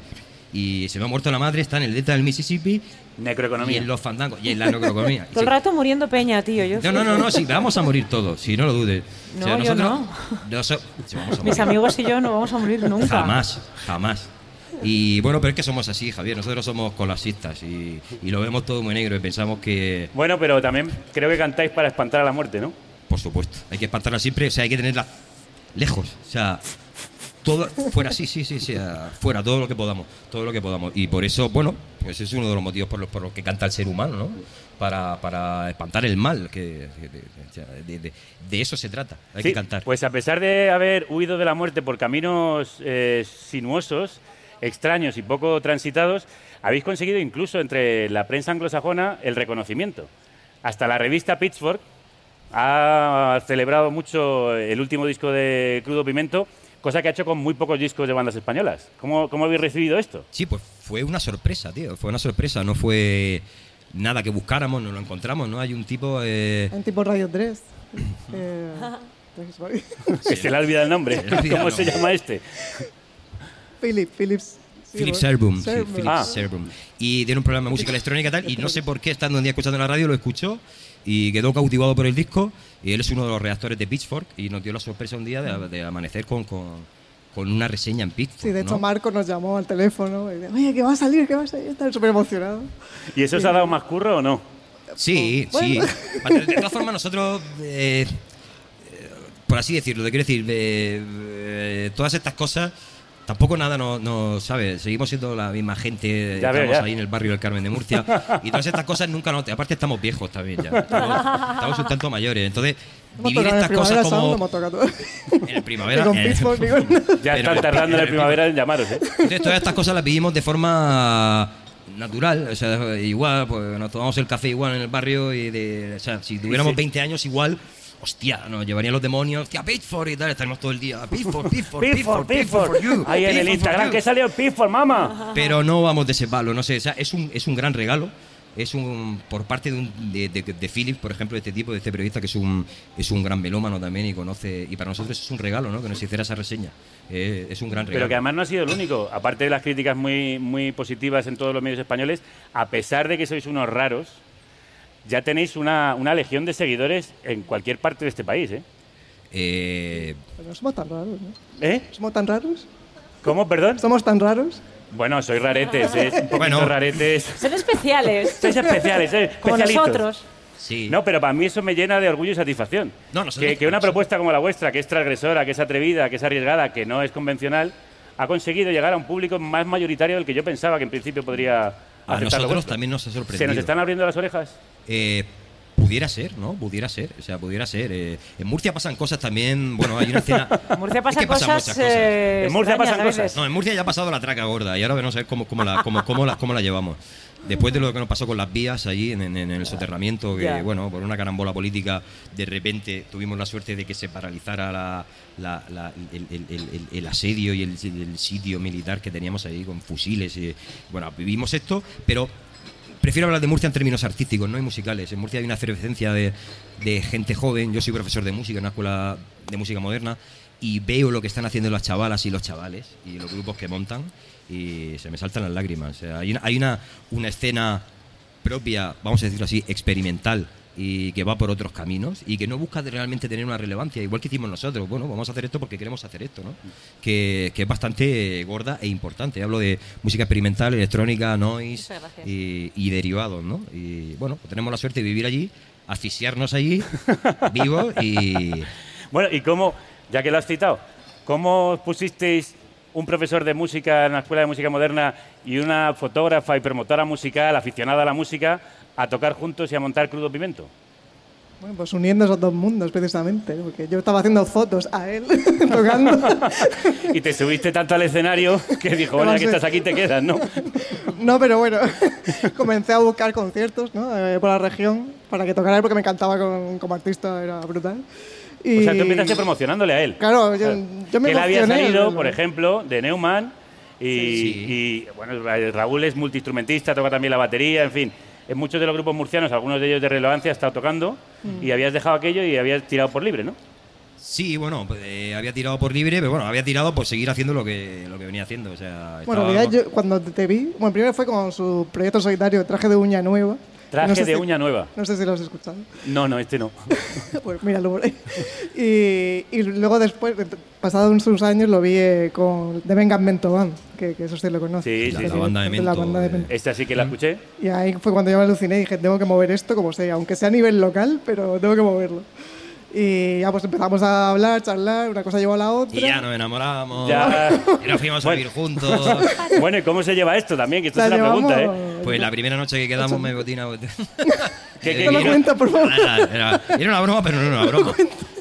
Y se me ha muerto la madre está en el delta del Mississippi y Necroeconomía. en los fandangos y en la necroeconomía. Todo el Sí. rato muriendo peña, tío. Yo No, no, no, no, sí, vamos a morir todos, si no lo dudes. No, yo no. noso- sí, vamos a Mis amigos y yo no vamos a morir nunca. Jamás, jamás. Y bueno, pero es que somos así, Javier. Nosotros somos colasistas y, y lo vemos todo muy negro y pensamos que, Bueno, pero también creo que cantáis para espantar a la muerte, ¿no? Por supuesto, hay que espantarla siempre, o sea, hay que tenerla lejos. O sea, todo fuera, sí, sí, sí, sí, fuera, todo lo que podamos, todo lo que podamos. Y por eso, bueno, pues ese es uno de los motivos por los, por los que canta el ser humano, ¿no? Para, para espantar el mal, que, de, de- de- de eso se trata, hay Sí, que cantar. Pues a pesar de haber huido de la muerte por caminos eh, sinuosos, extraños y poco transitados, habéis conseguido incluso entre la prensa anglosajona el reconocimiento. Hasta la revista Pitchfork ha celebrado mucho el último disco de Crudo Pimento, cosa que ha hecho con muy pocos discos de bandas españolas. ¿Cómo, cómo habéis recibido esto? Sí, pues fue una sorpresa, tío. Fue una sorpresa. No fue nada que buscáramos, no lo encontramos, ¿no? Hay un tipo. eh, En tipo Radio 3. Eh, pues. Que se le ha olvidado el nombre. Se olvidado ¿Cómo se llama este? Philip, Philips. Philip. Serbum. sí. Philip Ah. Serbum. Y tiene un programa de música electrónica y tal. Y no sé por qué, estando un día escuchando la radio, lo escuchó y quedó cautivado por el disco. Y él es uno de los redactores de Pitchfork y nos dio la sorpresa un día de, de amanecer con, con, con una reseña en Pitchfork. Sí, de hecho ¿no? Marco nos llamó al teléfono y dice, oye, que va a salir, que va a salir. Está súper emocionado. ¿Y eso os ha dado más curro o no? Sí, sí. Bueno. De todas formas, nosotros, eh, eh, por así decirlo, te quiero decir, eh, eh, todas estas cosas, tampoco nada nos, no, ¿sabes? Seguimos siendo la misma gente, Ya veo, estamos ya. ahí en el barrio del Carmen de Murcia, y todas estas cosas nunca nos... Aparte estamos viejos también ya, estamos, estamos un tanto mayores, entonces vivir estas cosas como... En el primavera... Con eh, Pitchfork, digo, Ya están tardando en el primavera en llamaros, ¿eh? entonces, todas estas cosas las vivimos de forma natural, o sea, igual, pues nos tomamos el café igual en el barrio y de, o sea, si tuviéramos sí. 20 años igual, hostia, nos llevarían los demonios, hostia, Pitchfork y tal, estaremos todo el día, Pitchfork, Pitchfork for you, Ahí en el Instagram que salió Pitchfork, mamá. Pero no vamos de ese palo, no sé, o sea, es un, es un gran regalo. Es un por parte de, un, de, de, de Philip, por ejemplo, de este tipo, de este periodista que es un, es un gran melómano también y conoce. Y para nosotros es un regalo, ¿no? Que nos hiciera esa reseña. Eh, es un gran regalo. Pero que además no ha sido el único. Aparte de las críticas muy, muy positivas en todos los medios españoles, a pesar de que sois unos raros, ya tenéis una, una legión de seguidores en cualquier parte de este país, ¿eh? Eh, Pero no somos tan raros, ¿no? ¿Eh? ¿Somos tan raros? ¿Cómo, perdón? ¿Somos tan raros? Bueno, sois raretes, ¿eh? Un poquito Bueno. raretes. Son especiales. Sois especiales, ¿eh? Como nosotros. sí. No, pero para mí eso me llena de orgullo y satisfacción. No, que, que una propuesta como la vuestra, que es transgresora, que es atrevida, que es arriesgada, que no es convencional, ha conseguido llegar a un público más mayoritario del que yo pensaba que en principio podría a nosotros vuestro. también nos ha ¿Se sorprendido. nos están abriendo las orejas? Eh, pudiera ser, ¿no? Pudiera ser. O sea, pudiera ser. Eh, en Murcia pasan cosas también. Bueno, hay una escena. En Murcia Es pasan que pasan cosas. muchas cosas. eh, En Murcia pasan cosas. No, en Murcia ya ha pasado la traca gorda y ahora a ver cómo, cómo, la, cómo, cómo, la, cómo la llevamos. Después de lo que nos pasó con las vías allí en, en- en el soterramiento, que bueno, por una carambola política, de repente tuvimos la suerte de que se paralizara la, la- la- el, el- el- el- el asedio y el, sitio militar que teníamos ahí con fusiles. Y, bueno, vivimos esto, pero prefiero hablar de Murcia en términos artísticos, no y musicales. En Murcia hay una efervescencia de, de gente joven. Yo soy profesor de música en una escuela de música moderna y veo lo que están haciendo las chavalas y los chavales y los grupos que montan y se me saltan las lágrimas. Hay una, hay una, una escena propia, vamos a decirlo así, experimental y que va por otros caminos y que no busca realmente tener una relevancia, igual que hicimos nosotros. Bueno, vamos a hacer esto porque queremos hacer esto, ¿no? Que, que es bastante gorda e importante. Hablo de música experimental, electrónica, noise y, y derivados, ¿no? Y bueno, pues tenemos la suerte de vivir allí, asfixiarnos allí, vivos y... Bueno, y cómo, ya que lo has citado, ¿cómo os pusisteis un profesor de música en la Escuela de Música Moderna y una fotógrafa y promotora musical aficionada a la música a tocar juntos y a montar Crudo Pimento? Bueno, pues uniendo esos dos mundos precisamente, porque yo estaba haciendo fotos a él tocando. Y te subiste tanto al escenario que dijo, bueno, ya que estás aquí te quedas, ¿no? No, pero bueno, comencé a buscar conciertos ¿no? Eh, por la región para que tocara él porque me encantaba con- como artista, era brutal. Y, O sea, tú empezaste promocionándole a él. Claro, yo, yo me que él había salido, por ejemplo, de Neumann y, y, bueno, Ra- Raúl es multiinstrumentista, toca también la batería, en fin. En muchos de los grupos murcianos, algunos de ellos de relevancia, ha estado tocando Mm. y habías dejado aquello y habías tirado por libre, ¿no? Sí, bueno, pues, eh, había tirado por libre, pero bueno, había tirado por seguir haciendo lo que, lo que venía haciendo. O sea, Bueno, en realidad yo cuando te vi, bueno, primero fue con su proyecto solitario, Traje de uña nueva. Traje No sé de si- uña nueva. No sé si lo has escuchado. No, no, este no. pues míralo por ahí. Y, y luego después, pasados unos años, lo vi eh, con The Vengan Mento Band, que, que eso sí lo conoce. Sí, la, sí, la sí. banda de La Mento. banda de eh, Mento. Esta sí que la escuché. Y ahí fue cuando yo me aluciné y dije, tengo que mover esto como sea, aunque sea a nivel local, pero tengo que moverlo. Y ya pues empezamos a hablar, charlar, una cosa llevó a la otra. Y ya nos enamoramos. Ya. Y nos fuimos a vivir juntos. Bueno, ¿y cómo se lleva esto también? Que esto La es una llevamos- pregunta, ¿eh? Pues la primera noche que quedamos me botina. ¿Qué- Eh, qué- No lo qué- cuento, por favor. Era, era- era una broma, pero no era una broma.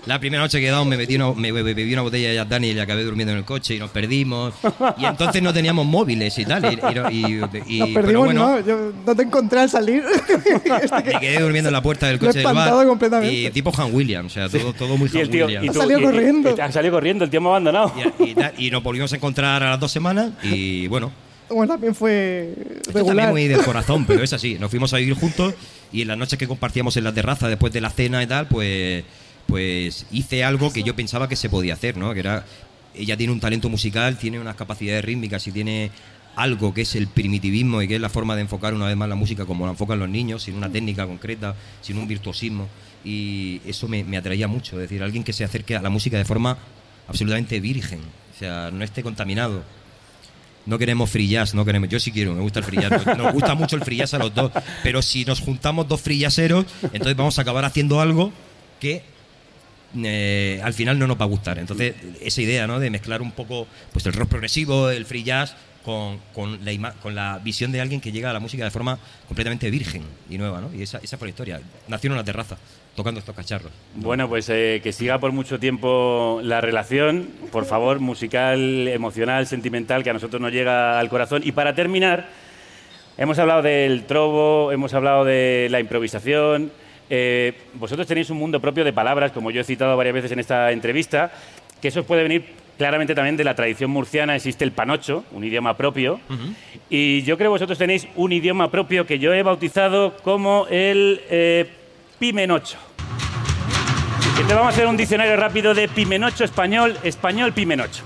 La primera noche que quedamos me, metí una, me be- bebí una botella de Jack Daniel y acabé durmiendo en el coche y nos perdimos. Y entonces no teníamos móviles y tal. Y, y- y- y- Nos pero perdimos, bueno, ¿no? Yo no te encontré al salir. Este que- me quedé durmiendo en la puerta del coche del bar. completamente. Y tipo Han Williams, o sea, todo, todo muy Y Han tío, Williams. y tú- Ha salido y- y- corriendo. y- ha salido corriendo, el tío me ha abandonado. Y, y tal, y nos volvimos a encontrar a las dos semanas y bueno, bueno, también fue Esto regular. también muy del corazón, pero es así. Nos fuimos a vivir juntos y en las noches que compartíamos en la terraza después de la cena y tal, pues, pues hice algo que yo pensaba que se podía hacer, ¿no? Que era, ella tiene un talento musical, tiene unas capacidades rítmicas y tiene algo que es el primitivismo y que es la forma de enfocar una vez más la música como la enfocan los niños, sin una técnica concreta, sin un virtuosismo. Y eso me, atraía mucho, es decir, alguien que se acerque a la música de forma absolutamente virgen, o sea, no esté contaminado. No queremos free jazz, no queremos. Yo sí quiero, me gusta el free jazz. Nos, gusta mucho el free a los dos. Pero si nos juntamos dos free entonces vamos a acabar haciendo algo que eh, al final no nos va a gustar. Entonces, esa idea ¿no? de mezclar un poco pues el rock progresivo, el free jazz, con, con la, con la visión de alguien que llega a la música de forma completamente virgen y nueva. ¿no? Y esa, esa fue la historia. Nació en una terraza, tocando estos cacharros. Bueno, pues eh, que siga por mucho tiempo la relación, por favor, musical, emocional, sentimental, que a nosotros nos llega al corazón. Y para terminar, hemos hablado del trobo, hemos hablado de la improvisación. Eh, vosotros tenéis un mundo propio de palabras, como yo he citado varias veces en esta entrevista, que eso puede venir claramente también de la tradición murciana. Existe el panocho, un idioma propio. Y yo creo que vosotros tenéis un idioma propio que yo he bautizado como el eh, pimenocho. Entonces vamos a hacer un diccionario rápido de pimenocho español, español pimenocho.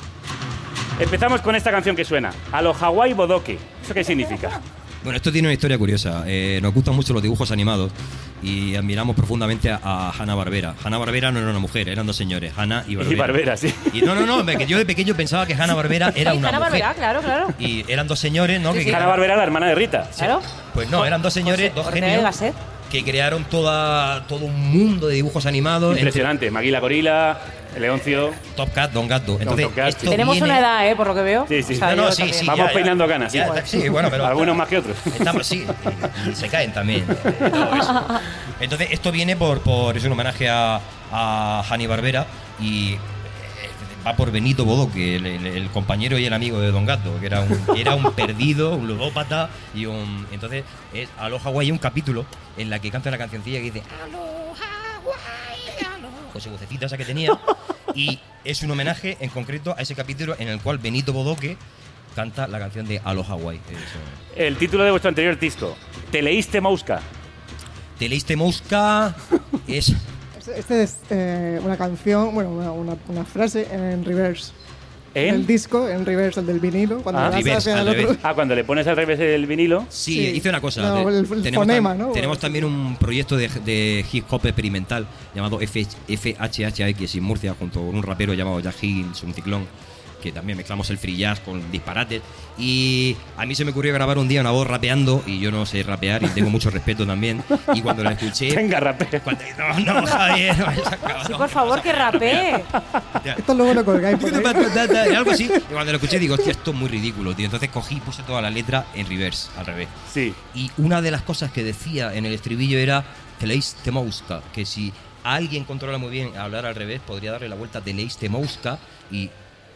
Empezamos con esta canción que suena, a lo Hawái Bodoque. ¿Eso qué significa? Bueno, esto tiene una historia curiosa. Eh, nos gustan mucho los dibujos animados y admiramos profundamente a, a Hanna Barbera. Hanna Barbera no era una mujer, eran dos señores, Hanna y Barbera. Y Barbera, sí. Y no, no, no, que yo de pequeño pensaba que Hanna Barbera era una Hanna mujer. Barbera, claro, claro. Y eran dos señores, ¿no? Sí, que sí. Hanna Barbera, la hermana de Rita. Claro. Pues no, eran dos señores, José- dos Ortega genios. Que crearon toda, todo un mundo de dibujos animados. entre Impresionante. Maguila Gorila, Leoncio. Top Cat, Don Gato. Entonces, Cat, esto. Tenemos viene- una edad, ¿eh? Por lo que veo. Sí, sí. O sea, No, no, yo sí, sí, Vamos ya, ya. peinando canas, sí. Ya, sí, bueno, pero Algunos más que otros. Estamos, sí, se caen también. Entonces, esto viene por, por es un homenaje a, a Hanny Barbera y va por Benito Bodoque, el, el- el compañero y el amigo de Don Gato, que era un, era un perdido, un ludópata y un. Entonces, es Aloha Hawaii, un capítulo en la que canta la cancioncilla que dice Aloha Hawaii, aloha", con su vocecita esa que tenía. Y es un homenaje en concreto a ese capítulo en el cual Benito Bodoque canta la canción de Aloha Hawaii. Eso. El título de vuestro anterior disco, Te leíste Mosca. Te leíste Mosca es Este es eh, una canción, bueno, una, una- una frase en reverse. ¿En? El disco, en reverse, el del vinilo. Cuando Ah, reverse, hacia al el otro- revés. Ah, cuando le pones al revés el vinilo. Sí, Sí. hice una cosa. No, el- el tenemos, fonema, tam- ¿no? tenemos también un proyecto de, de hip hop experimental llamado F- FHHX en Murcia, junto con un rapero llamado Jack Higgins, un ciclón, que también mezclamos el free jazz con disparates. Y a mí se me ocurrió grabar un día una voz rapeando, y yo no sé rapear, y tengo mucho respeto también. Y cuando la escuché. Venga, rapea. cuando- no, no, Javier, no Sí, no, por favor, que rapee. Esto luego lo colgáis algo así. Y cuando lo escuché digo, hostia, esto es muy ridículo, tío. Entonces cogí y puse toda la letra en reverse, al revés. Sí. Y una de las cosas que decía en el estribillo era Teleis Temouska, que si alguien controla muy bien hablar al revés, podría darle la vuelta Teleis Temouska y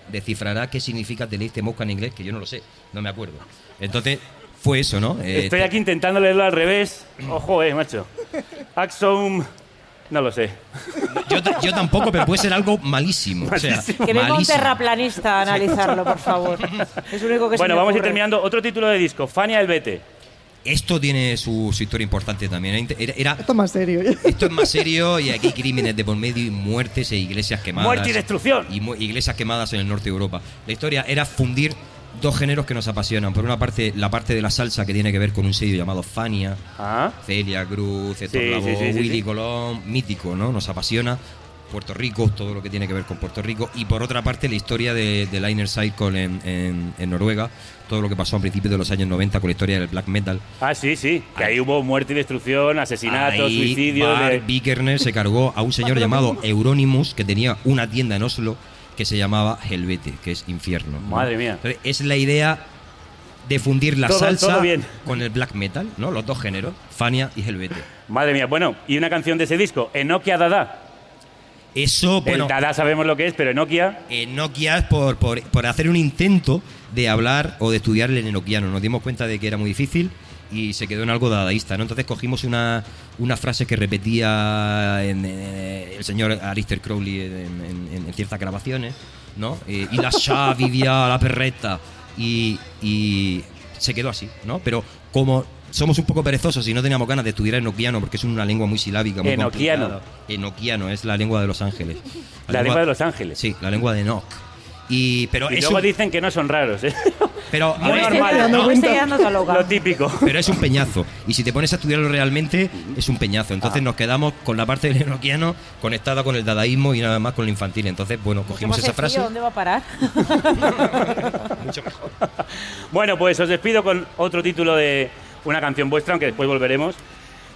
descifrará qué significa Teleis Temouska en inglés, que yo no lo sé, no me acuerdo. Entonces, fue eso, ¿no? Eh, Estoy aquí intentando leerlo al revés. Ojo, eh, macho. Axum. No lo sé. yo, ta- yo tampoco, pero puede ser algo malísimo. O sea, Que venga un terraplanista a analizarlo, por favor. Es lo único que se Bueno, me vamos a ir terminando. Otro título de disco, Fania el Bete. Esto tiene su, su historia importante también. Era, era- Esto es más serio. esto es más serio y aquí hay crímenes de por medio y muertes e iglesias quemadas. Muerte y destrucción. Y mu- iglesias quemadas en el norte de Europa. La historia era fundir dos géneros que nos apasionan. Por una parte, la parte de la salsa que tiene que ver con un sello llamado Fania. Ah. Celia Cruz, Héctor Sí, Lavoe, sí, sí, sí, Willy sí. Colón, mítico, ¿no? Nos apasiona. Puerto Rico, todo lo que tiene que ver con Puerto Rico. Y por otra parte, la historia de, de Liner Cycle en, en- en Noruega. Todo lo que pasó a principios de los años 90 con la historia del black metal. Ah, sí, sí. Que ahí hubo muerte y destrucción, asesinatos, Ahí, suicidios. Bar de- Vikernes se cargó a un señor llamado Euronymous que tenía una tienda en Oslo que se llamaba Helvete, que es infierno. ¿no? Madre mía. Entonces, es la idea de fundir la Todo- salsa todo bien. con el black metal, ¿no? Los dos géneros, Fania y Helvete. Madre mía. Bueno, y una canción de ese disco, Enokia Dada. Eso, bueno, el Dada sabemos lo que es, pero Enokia. en Nokia es por, por, por hacer un intento de hablar o de estudiar el enoquiano. Nos dimos cuenta de que era muy difícil y se quedó en algo dadaísta. ¿no? Entonces cogimos una, una frase que repetía en, eh, el señor Alistair Crowley en, en- en ciertas grabaciones, ¿no? Eh, y la Shah vivía la perreta. Y, y se quedó así, ¿no? Pero como somos un poco perezosos y no teníamos ganas de estudiar enoquiano porque es una lengua muy silábica, muy Enoquiano. complicada. Enoquiano es la lengua de Los Ángeles. La lengua de Los Ángeles. Sí, la lengua de Enoch. Y, pero, Y es luego un, dicen que no son raros, ¿eh? pero, a Muy ver, normal. Lo típico. pero es un peñazo. Y si te pones a estudiarlo realmente, es un peñazo. Entonces Ah. nos quedamos con la parte del enoquiano conectada con el dadaísmo y nada más con lo infantil. Entonces, bueno, cogimos ¿Cómo esa se frase. ¿Dónde va a parar? Mucho mejor. Bueno, pues os despido con otro título de una canción vuestra, aunque después volveremos.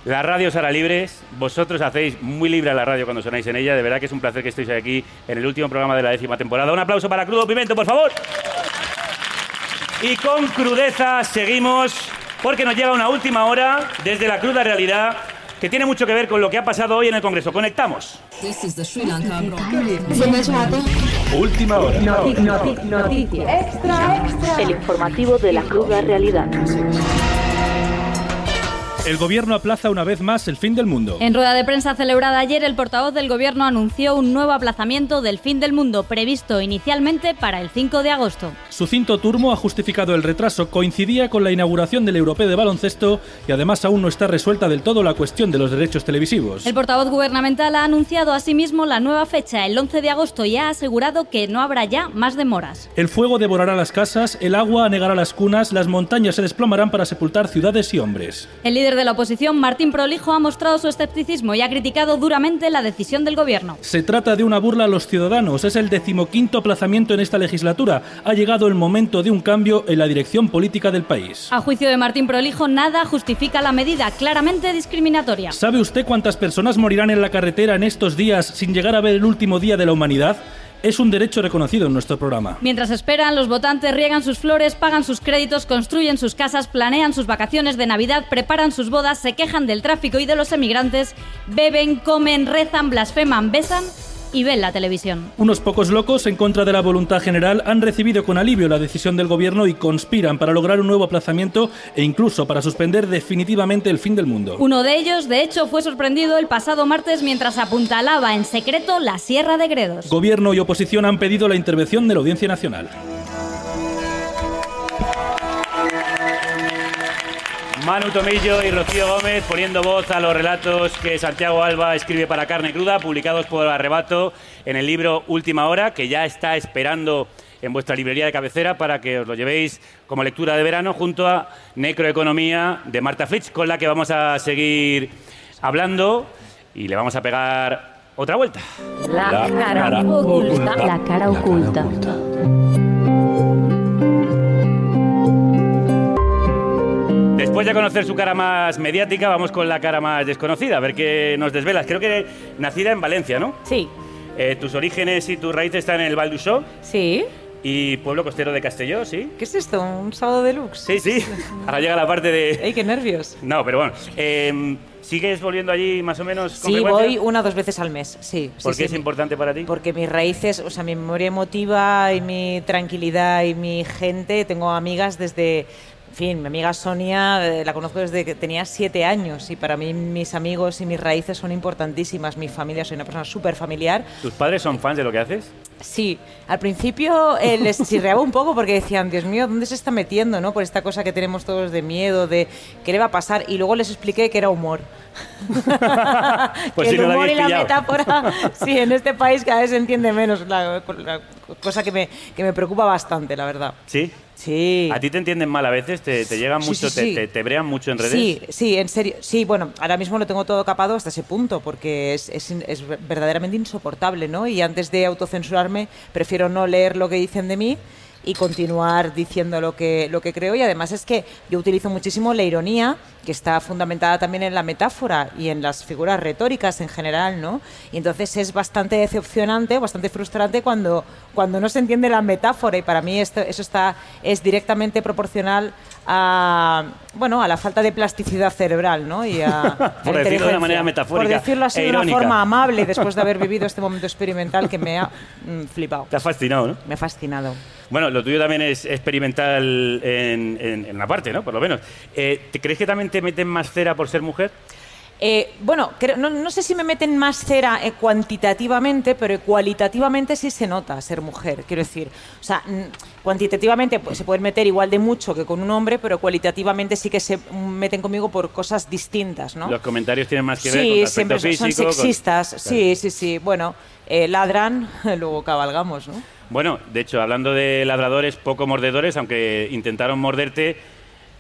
La radio será libres. Vosotros hacéis muy libre a la radio cuando sonáis en ella. De verdad que es un placer que estéis aquí en el último programa de la décima temporada. Un aplauso para Crudo Pimento, por favor. Y con crudeza seguimos porque nos llega una última hora desde la cruda realidad que tiene mucho que ver con lo que ha pasado hoy en el Congreso. Conectamos. Última hora. El informativo de la cruda realidad. El gobierno aplaza una vez más el fin del mundo. En rueda de prensa celebrada ayer, el portavoz del gobierno anunció un nuevo aplazamiento del fin del mundo previsto inicialmente para el 5 de agosto. Sucinto Turmo ha justificado el retraso, coincidía con la inauguración del Europeo de baloncesto y además aún no está resuelta del todo la cuestión de los derechos televisivos. El portavoz gubernamental ha anunciado asimismo la nueva fecha, el 11 de agosto, y ha asegurado que no habrá ya más demoras. El fuego devorará las casas, el agua anegará las cunas, las montañas se desplomarán para sepultar ciudades y hombres. El líder de la oposición, Martín Prolijo, ha mostrado su escepticismo y ha criticado duramente la decisión del gobierno. Se trata de una burla a los ciudadanos, es el decimoquinto aplazamiento en esta legislatura. Ha llegado el momento de un cambio en la dirección política del país. A juicio de Martín Prolijo, nada justifica la medida, claramente discriminatoria. ¿Sabe usted cuántas personas morirán en la carretera en estos días sin llegar a ver el último día de la humanidad? Es un derecho reconocido en nuestro programa. Mientras esperan, los votantes riegan sus flores, pagan sus créditos, construyen sus casas, planean sus vacaciones de Navidad, preparan sus bodas, se quejan del tráfico y de los emigrantes, beben, comen, rezan, blasfeman, besan y ven la televisión. Unos pocos locos, en contra de la voluntad general, han recibido con alivio la decisión del gobierno y conspiran para lograr un nuevo aplazamiento e incluso para suspender definitivamente el fin del mundo. Uno de ellos, de hecho, fue sorprendido el pasado martes mientras apuntalaba en secreto la Sierra de Gredos. Gobierno y oposición han pedido la intervención de la Audiencia Nacional. Manu Tomillo y Rocío Gómez poniendo voz a los relatos que Santiago Alba escribe para Carne Cruda, publicados por Arrebato en el libro Última Hora, que ya está esperando en vuestra librería de cabecera para que os lo llevéis como lectura de verano junto a Necroeconomía de Marta Fritz, con la que vamos a seguir hablando y le vamos a pegar otra vuelta. La, La cara, cara oculta. La cara oculta. Después de conocer su cara más mediática, vamos con la cara más desconocida, a ver qué nos desvelas. Creo que nacida en Valencia, ¿no? Sí. Eh, tus orígenes y tus raíces están en el Val d'Uixó Sí. y Pueblo Costero de Castelló, ¿sí? ¿Qué es esto? ¿Un sábado deluxe? Sí, sí. Ahora llega la parte de... ¡Ey, qué nervios! No, pero bueno. eh, ¿Sigues volviendo allí más o menos con Sí, frecuencia? voy una o dos veces al mes, sí. sí, ¿Por qué sí, es sí. importante para ti? Porque mis raíces, o sea, mi memoria emotiva y mi tranquilidad y mi gente, tengo amigas desde, fin, mi amiga Sonia eh, la conozco desde que tenía siete años y para mí mis amigos y mis raíces son importantísimas. Mi familia, soy una persona súper familiar. ¿Tus padres son fans de lo que haces? Sí, al principio eh, les chirreaba un poco porque decían, Dios mío, ¿dónde se está metiendo? ¿no? Por esta cosa que tenemos todos de miedo, de qué le va a pasar. Y luego les expliqué que era humor. Pues que sí, el no humor y habéis la metáfora, sí, en este país cada vez se entiende menos, la, la cosa que me, que me preocupa bastante, la verdad. ¿Sí? Sí. ¿A ti te entienden mal a veces? ¿Te, te llegan Sí, mucho, sí, te- sí. Te, te brean mucho en redes? Sí, sí, en serio. Sí, bueno, ahora mismo lo tengo todo capado hasta ese punto porque es, es, es verdaderamente insoportable, ¿no? Y antes de autocensurarme, prefiero no leer lo que dicen de mí y continuar diciendo lo que, lo que creo. Y además es que yo utilizo muchísimo la ironía, que está fundamentada también en la metáfora y en las figuras retóricas en general, ¿no? Y entonces es bastante decepcionante, bastante frustrante cuando, cuando no se entiende la metáfora y para mí esto, eso está, es directamente proporcional a, bueno, a la falta de plasticidad cerebral, ¿no? Y a, Por decirlo de una manera metafórica Por decirlo así e de una forma amable después de haber vivido este momento experimental que me ha mm, flipado. Te ha fascinado, ¿no? Me ha fascinado. Bueno, lo tuyo también es experimental en, en, la parte, ¿no? Por lo menos. Eh, ¿te ¿Crees que también te meten más cera por ser mujer? Eh, bueno, creo- no, no sé si me meten más cera eh, cuantitativamente, pero cualitativamente sí se nota ser mujer. Quiero decir, o sea, cuantitativamente pues, se pueden meter igual de mucho que con un hombre, pero cualitativamente sí que se meten conmigo por cosas distintas, ¿no? Los comentarios tienen más que ver con aspecto siempre son- son físico. con- sexistas. Sí, sí, sí. Bueno, eh, ladran, luego cabalgamos, ¿no? Bueno, de hecho, hablando de ladradores poco mordedores, aunque intentaron morderte,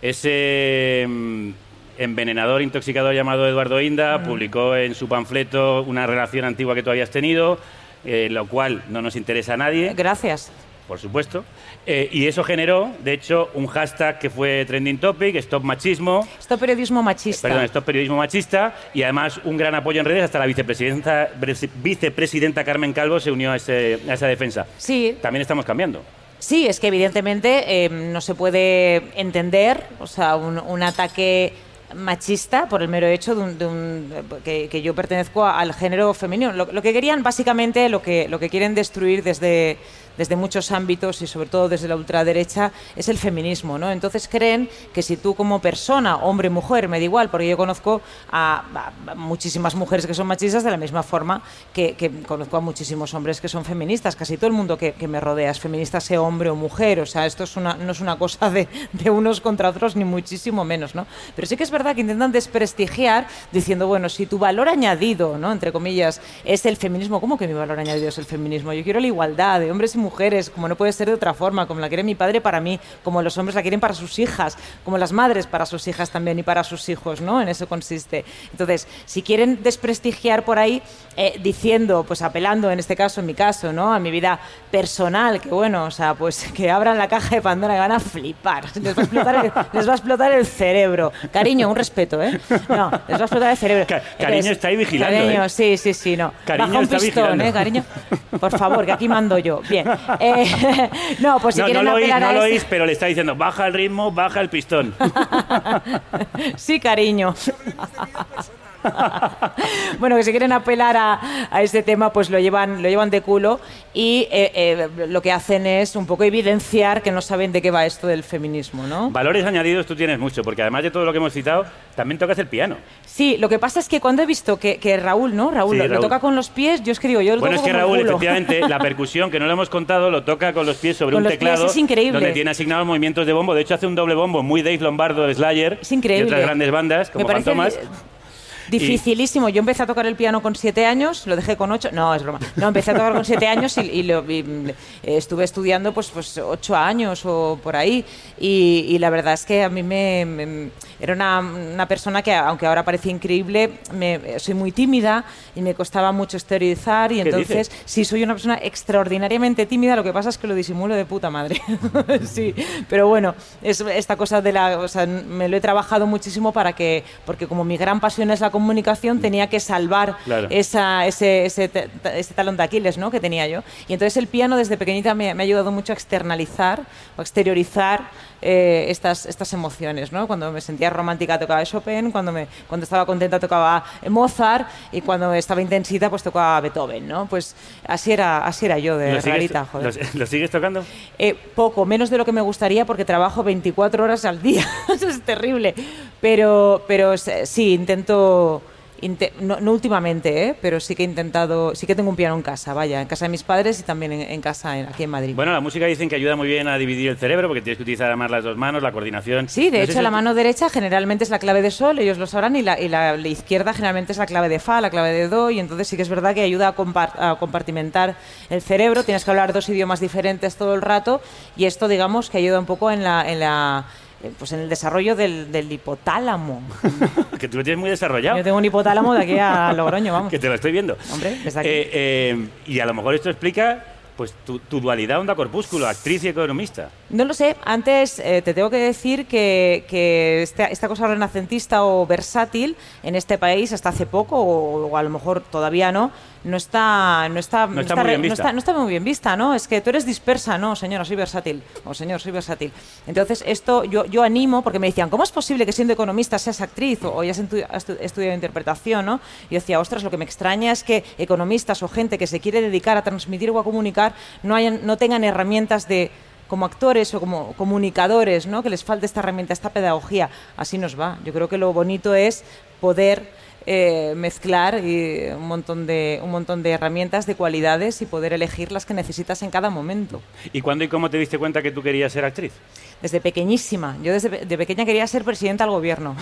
ese mm, envenenador intoxicador llamado Eduardo Inda Mm. publicó en su panfleto una relación antigua que tú habías tenido, eh, lo cual no nos interesa a nadie. Gracias. Por supuesto. Eh, y eso generó, de hecho, un hashtag que fue trending topic, Stop Machismo. Esto periodismo machista. Perdón, esto es periodismo machista y además un gran apoyo en redes. Hasta la vicepresidenta, presi- vicepresidenta Carmen Calvo se unió a, ese- a esa defensa. Sí, También estamos cambiando. Sí, es que evidentemente eh, no se puede entender, o sea, un, un ataque machista por el mero hecho de, un- de un- que, yo pertenezco al género femenino. Lo, lo que querían, básicamente, lo que, lo que quieren destruir desde, desde muchos ámbitos y sobre todo desde la ultraderecha es el feminismo, ¿no? Entonces creen que si tú como persona, hombre, mujer, me da igual, porque yo conozco a, a- muchísimas mujeres que son machistas de la misma forma que, que conozco a muchísimos hombres que son feministas. Casi todo el mundo que, que me rodea es feminista, sea hombre o mujer. O sea, esto es una, no es una cosa de, de unos contra otros, ni muchísimo menos, ¿no? Pero sí que es verdad que intentan desprestigiar diciendo, bueno, si tu valor añadido, ¿no? Entre comillas, es el feminismo, ¿cómo que mi valor añadido es el feminismo? Yo quiero la igualdad de hombres y mujeres, como no puede ser de otra forma, como la quiere mi padre para mí, como los hombres la quieren para sus hijas, como las madres para sus hijas también y para sus hijos, ¿no? En eso consiste. Entonces, si quieren desprestigiar por ahí, eh, diciendo, pues apelando en este caso, en mi caso, ¿no? A mi vida personal, que bueno, o sea, pues que abran la caja de Pandora y van a flipar. Les va a explotar el, les va a explotar el cerebro. Cariño, un respeto, ¿eh? No, les va a explotar el cerebro. Cariño está ahí vigilando, Cariño, ¿eh? sí, sí, sí, no. Cariño Baja un está pistón, vigilando. ¿eh, cariño? Por favor, que aquí mando yo. Bien. Eh, no, pues si no, no lo oís, no lo ese- oís, pero le está diciendo, baja el ritmo, baja el pistón. Sí, cariño. bueno, que si quieren apelar a, a ese tema, pues lo llevan, lo llevan de culo y eh, eh, lo que hacen es un poco evidenciar que no saben de qué va esto del feminismo, ¿no? Valores añadidos tú tienes mucho, porque además de todo lo que hemos citado, también tocas el piano. Sí, lo que pasa es que cuando he visto que, que Raúl, ¿no? Raúl, Sí, lo, lo Raúl. toca con los pies, yo es que digo, yo lo Bueno, es toco que como el Raúl, efectivamente, la percusión, que no lo hemos contado, lo toca con los pies sobre Con un los pies, teclado. es increíble. Donde tiene asignados movimientos de bombo. De hecho, hace un doble bombo muy Dave Lombardo de Slayer. Es increíble. Y otras grandes bandas, como Fantomas. Dificilísimo. Yo empecé a tocar el piano con siete años, lo dejé con ocho. No, es broma. No, empecé a tocar con siete años y, lo- mm, estuve estudiando pues, pues ocho años o por ahí. Y, la verdad es que a mí me- era una, una persona que, aunque ahora parece increíble, me, soy muy tímida y me costaba mucho exteriorizar y ¿Qué entonces dices? sí soy una persona extraordinariamente tímida, lo que pasa es que lo disimulo de puta madre. sí, pero bueno, es esta cosa de la, o sea, me lo he trabajado muchísimo para que, porque como mi gran pasión es la comunicación, tenía que salvar Claro. esa, ese, ese, ese talón de Aquiles ¿no? que tenía yo. Y entonces el piano desde pequeñita me, me ha ayudado mucho a externalizar o exteriorizar eh, estas, estas emociones. ¿no? Cuando me sentía romántica tocaba Chopin, cuando, me, cuando estaba contenta tocaba Mozart y cuando estaba intensita pues tocaba Beethoven. ¿no? Pues así era, así era yo de ¿Lo sigues, rarita. Joder. lo- lo sigues tocando? Eh, poco, menos de lo que me gustaría porque trabajo 24 horas al día. Eso es terrible. Pero, pero s- sí, intento... no, no últimamente, ¿eh? pero sí que he intentado, sí que tengo un piano en casa, vaya, en casa de mis padres y también en, en casa en- aquí en Madrid. Bueno, la música dicen que ayuda muy bien a dividir el cerebro porque tienes que utilizar además las dos manos, la coordinación. Sí, de No hecho si- la mano derecha generalmente es la clave de sol, ellos lo sabrán, y la, y la- la izquierda generalmente es la clave de fa, la clave de do, y entonces sí que es verdad que ayuda a, compar- a compartimentar el cerebro, tienes que hablar dos idiomas diferentes todo el rato, y esto digamos que ayuda un poco en la... En la pues en el desarrollo del, del hipotálamo. que tú lo tienes muy desarrollado. Yo tengo un hipotálamo de aquí a Logroño, vamos. que te lo estoy viendo. Hombre, desde aquí. Eh, eh, y a lo mejor esto explica pues tu, tu dualidad onda corpúsculo, actriz y economista. No lo sé, antes eh, te tengo que decir que, que esta, esta cosa renacentista o versátil en este país hasta hace poco, o, o a lo mejor todavía no, no está, no está, No está muy re- bien no vista. está- no está muy bien vista, ¿no? Es que tú eres dispersa, no, señora, soy versátil, o señor, soy versátil. Entonces, esto yo, yo animo, porque me decían, ¿cómo es posible que siendo economista seas actriz o, o hayas estudiado interpretación, ¿no? Y yo decía, ostras, lo que me extraña es que economistas o gente que se quiere dedicar a transmitir o a comunicar no, hayan, no tengan herramientas de como actores o como comunicadores, ¿no? que les falte esta herramienta, esta pedagogía. Así nos va. Yo creo que lo bonito es poder eh, mezclar y un, montón de, un montón de herramientas, de cualidades y poder elegir las que necesitas en cada momento. ¿Y cuándo y cómo te diste cuenta que tú querías ser actriz? Desde pequeñísima. Yo desde de pequeña quería ser presidenta del gobierno.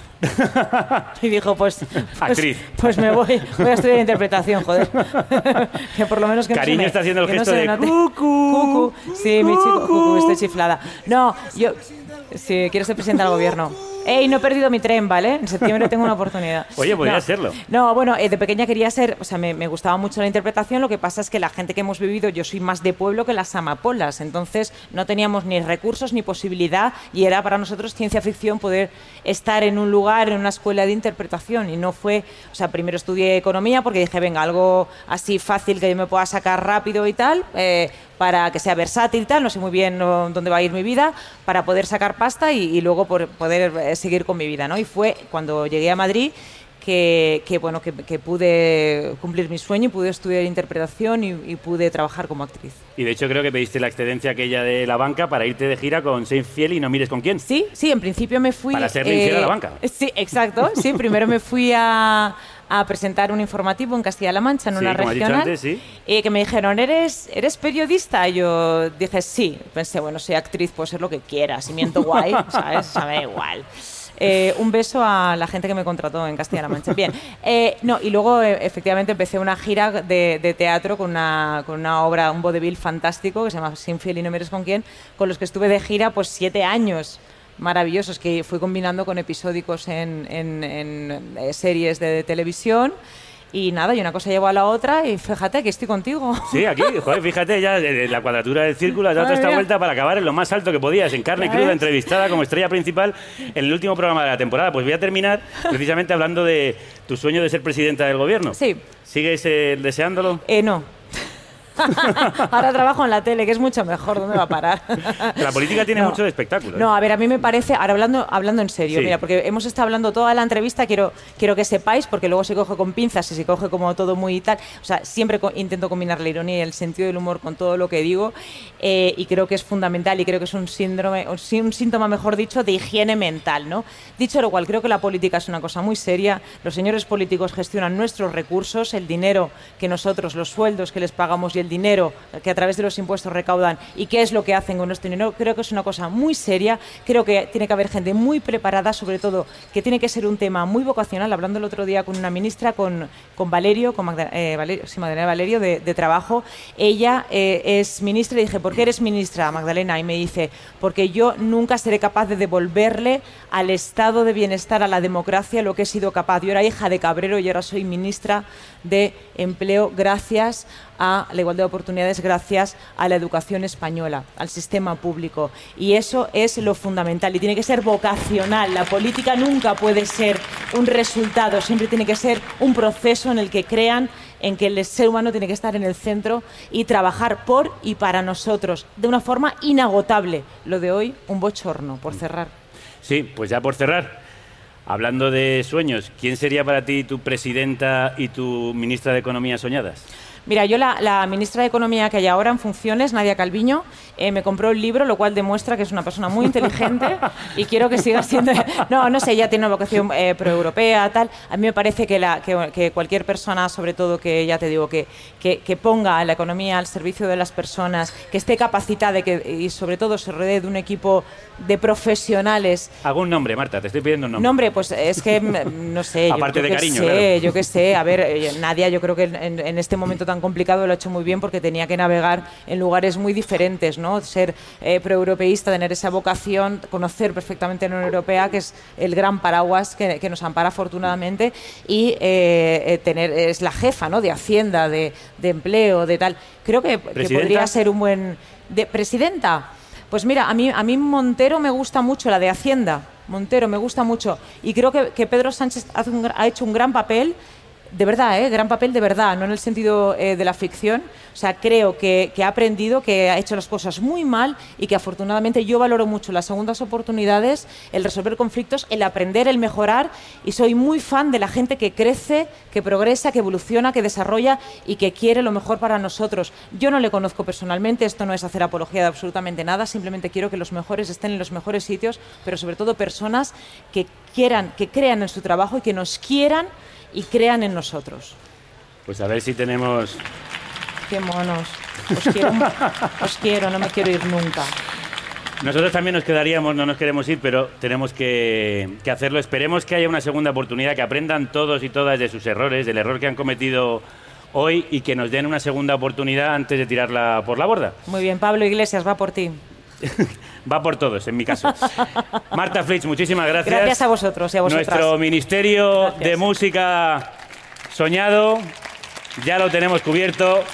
y dijo, pues, pues, Actriz. pues me voy, voy a estudiar interpretación, joder. que por lo menos que no Cariño se me, está haciendo el no gesto se de note. Cucu. Sí, mi chico, cucu, estoy chiflada. No, yo sí, quiero ser presidenta del gobierno. Ey, no he perdido mi tren, ¿vale? En septiembre tengo una oportunidad. Oye, podría No. serlo. No, bueno, eh, de pequeña quería ser, o sea, me, me gustaba mucho la interpretación, lo que pasa es que la gente que hemos vivido, yo soy más de pueblo que las amapolas, entonces no teníamos ni recursos ni posibilidad y era para nosotros ciencia ficción poder estar en un lugar, en una escuela de interpretación y no fue, o sea, primero estudié economía porque dije, venga, algo así fácil que yo me pueda sacar rápido y tal, eh, para que sea versátil y tal, no sé muy bien no, dónde va a ir mi vida, para poder sacar pasta y, y luego por- poder eh, seguir con mi vida, ¿no? Y fue cuando llegué a Madrid que, que, bueno, que, que pude cumplir mi sueño y pude estudiar interpretación y, y pude trabajar como actriz. Y de hecho creo que pediste la excedencia aquella de la banca para irte de gira con Sein Fiel y no mires con quién. Sí, sí, en principio me fui... Para serle infiel a la banca. Sí, exacto. Sí, primero me fui a, a presentar un informativo en Castilla-La Mancha, en Sí, una regional. antes, sí. Y que me dijeron, ¿eres, ¿eres periodista? Y yo dije, sí. Pensé, bueno, soy actriz, puedo ser lo que quiera. Si miento guay, ¿sabes? Me da igual. Eh, un beso a la gente que me contrató en Castilla-La Mancha. Bien, eh, no, y luego eh, efectivamente empecé una gira de, de teatro con una, con una obra, un vodevil fantástico que se llama Sin fiel y no mires con quién, con los que estuve de gira pues siete años maravillosos que fui combinando con episódicos en, en- en, eh, series de televisión. Y nada, y una cosa llevó a la otra y fíjate que estoy contigo. Sí, aquí, joder, fíjate ya eh, la cuadratura del círculo, has dado esta mía. vuelta para acabar en lo más alto que podías, en carne cruda, entrevistada como estrella principal en el último programa de la temporada. Pues voy a terminar precisamente hablando de tu sueño de ser presidenta del gobierno. Sí. ¿Sigues eh, deseándolo? Eh, no. Ahora trabajo en la tele, que es mucho mejor. ¿Dónde va a parar? La política tiene No. mucho de espectáculo. ¿eh? No, a ver, a mí me parece, ahora hablando, hablando en serio, Sí. mira, porque hemos estado hablando toda la entrevista, quiero, quiero que sepáis, porque luego se coge con pinzas y se coge como todo muy y tal. O sea, siempre co- intento combinar la ironía y el sentido del humor con todo lo que digo, eh, y creo que es fundamental y creo que es un síndrome, un síntoma, mejor dicho, de higiene mental, ¿no? Dicho lo cual, creo que la política es una cosa muy seria. Los señores políticos gestionan nuestros recursos, el dinero que nosotros, los sueldos que les pagamos y el del dinero que a través de los impuestos recaudan y qué es lo que hacen con nuestro dinero, creo que es una cosa muy seria. Creo que tiene que haber gente muy preparada, sobre todo que tiene que ser un tema muy vocacional. Hablando el otro día con una ministra, con, con Valerio, con eh, Magdalena Valerio de, de Trabajo. Ella eh, es ministra y dije, ¿por qué eres ministra, Magdalena? Y me dice, porque yo nunca seré capaz de devolverle al estado de bienestar, a la democracia, lo que he sido capaz. Yo era hija de Cabrero y ahora soy ministra de Empleo gracias a la igualdad de oportunidades, gracias a la educación española, al sistema público. Y eso es lo fundamental y tiene que ser vocacional. La política nunca puede ser un resultado, siempre tiene que ser un proceso en el que crean en que el ser humano tiene que estar en el centro y trabajar por y para nosotros de una forma inagotable. Lo de hoy, un bochorno, por cerrar. Sí, pues ya por cerrar. Hablando de sueños, ¿quién sería para ti tu presidenta y tu ministra de Economía soñadas? Mira, yo la, la ministra de Economía que hay ahora en funciones, Nadia Calviño, eh, me compró el libro, lo cual demuestra que es una persona muy inteligente y quiero que siga siendo... No, no sé, ella tiene una vocación eh, proeuropea, tal. A mí me parece que, la, que, que cualquier persona, sobre todo que ya te digo, que, que, que ponga la economía al servicio de las personas, que esté capacitada y, que, y sobre todo se rodee de un equipo de profesionales Algún nombre, Marta, te estoy pidiendo un nombre. Nombre, pues es que no sé. Aparte yo de cariño, sé, claro. Yo qué sé. A ver, eh, Nadia, yo creo que en, en este momento tan complicado lo ha hecho muy bien porque tenía que navegar en lugares muy diferentes, ¿no? Ser eh, proeuropeísta, tener esa vocación, conocer perfectamente la Unión Europea, que es el gran paraguas que, que nos ampara afortunadamente, y eh, eh, tener es la jefa, ¿no? De Hacienda, de, de empleo, de tal. Creo que, podría ser un buen de presidenta. Pues mira, a mí, a mí Montero me gusta mucho, la de Hacienda. Montero me gusta mucho. Y creo que, que Pedro Sánchez hace un gra- ha hecho un gran papel, de verdad, ¿eh? gran papel de verdad, no en el sentido eh, de la ficción. O sea, creo que, que ha aprendido, que ha hecho las cosas muy mal y que afortunadamente yo valoro mucho las segundas oportunidades, el resolver conflictos, el aprender, el mejorar. Y soy muy fan de la gente que crece, que progresa, que evoluciona, que desarrolla y que quiere lo mejor para nosotros. Yo no le conozco personalmente, esto no es hacer apología de absolutamente nada, simplemente quiero que los mejores estén en los mejores sitios, pero sobre todo personas que quieran, que crean en su trabajo y que nos quieran y crean en nosotros. Pues a ver si tenemos... Qué monos. Os quiero, os quiero, no me quiero ir nunca. Nosotros también nos quedaríamos, no nos queremos ir, pero tenemos que, que hacerlo. Esperemos que haya una segunda oportunidad, que aprendan todos y todas de sus errores, del error que han cometido hoy y que nos den una segunda oportunidad antes de tirarla por la borda. Muy bien, Pablo Iglesias, va por ti. Va por todos, en mi caso. Marta Flitz, muchísimas gracias. Gracias a vosotros y a vosotras. Nuestro Ministerio de Música soñado ya lo tenemos cubierto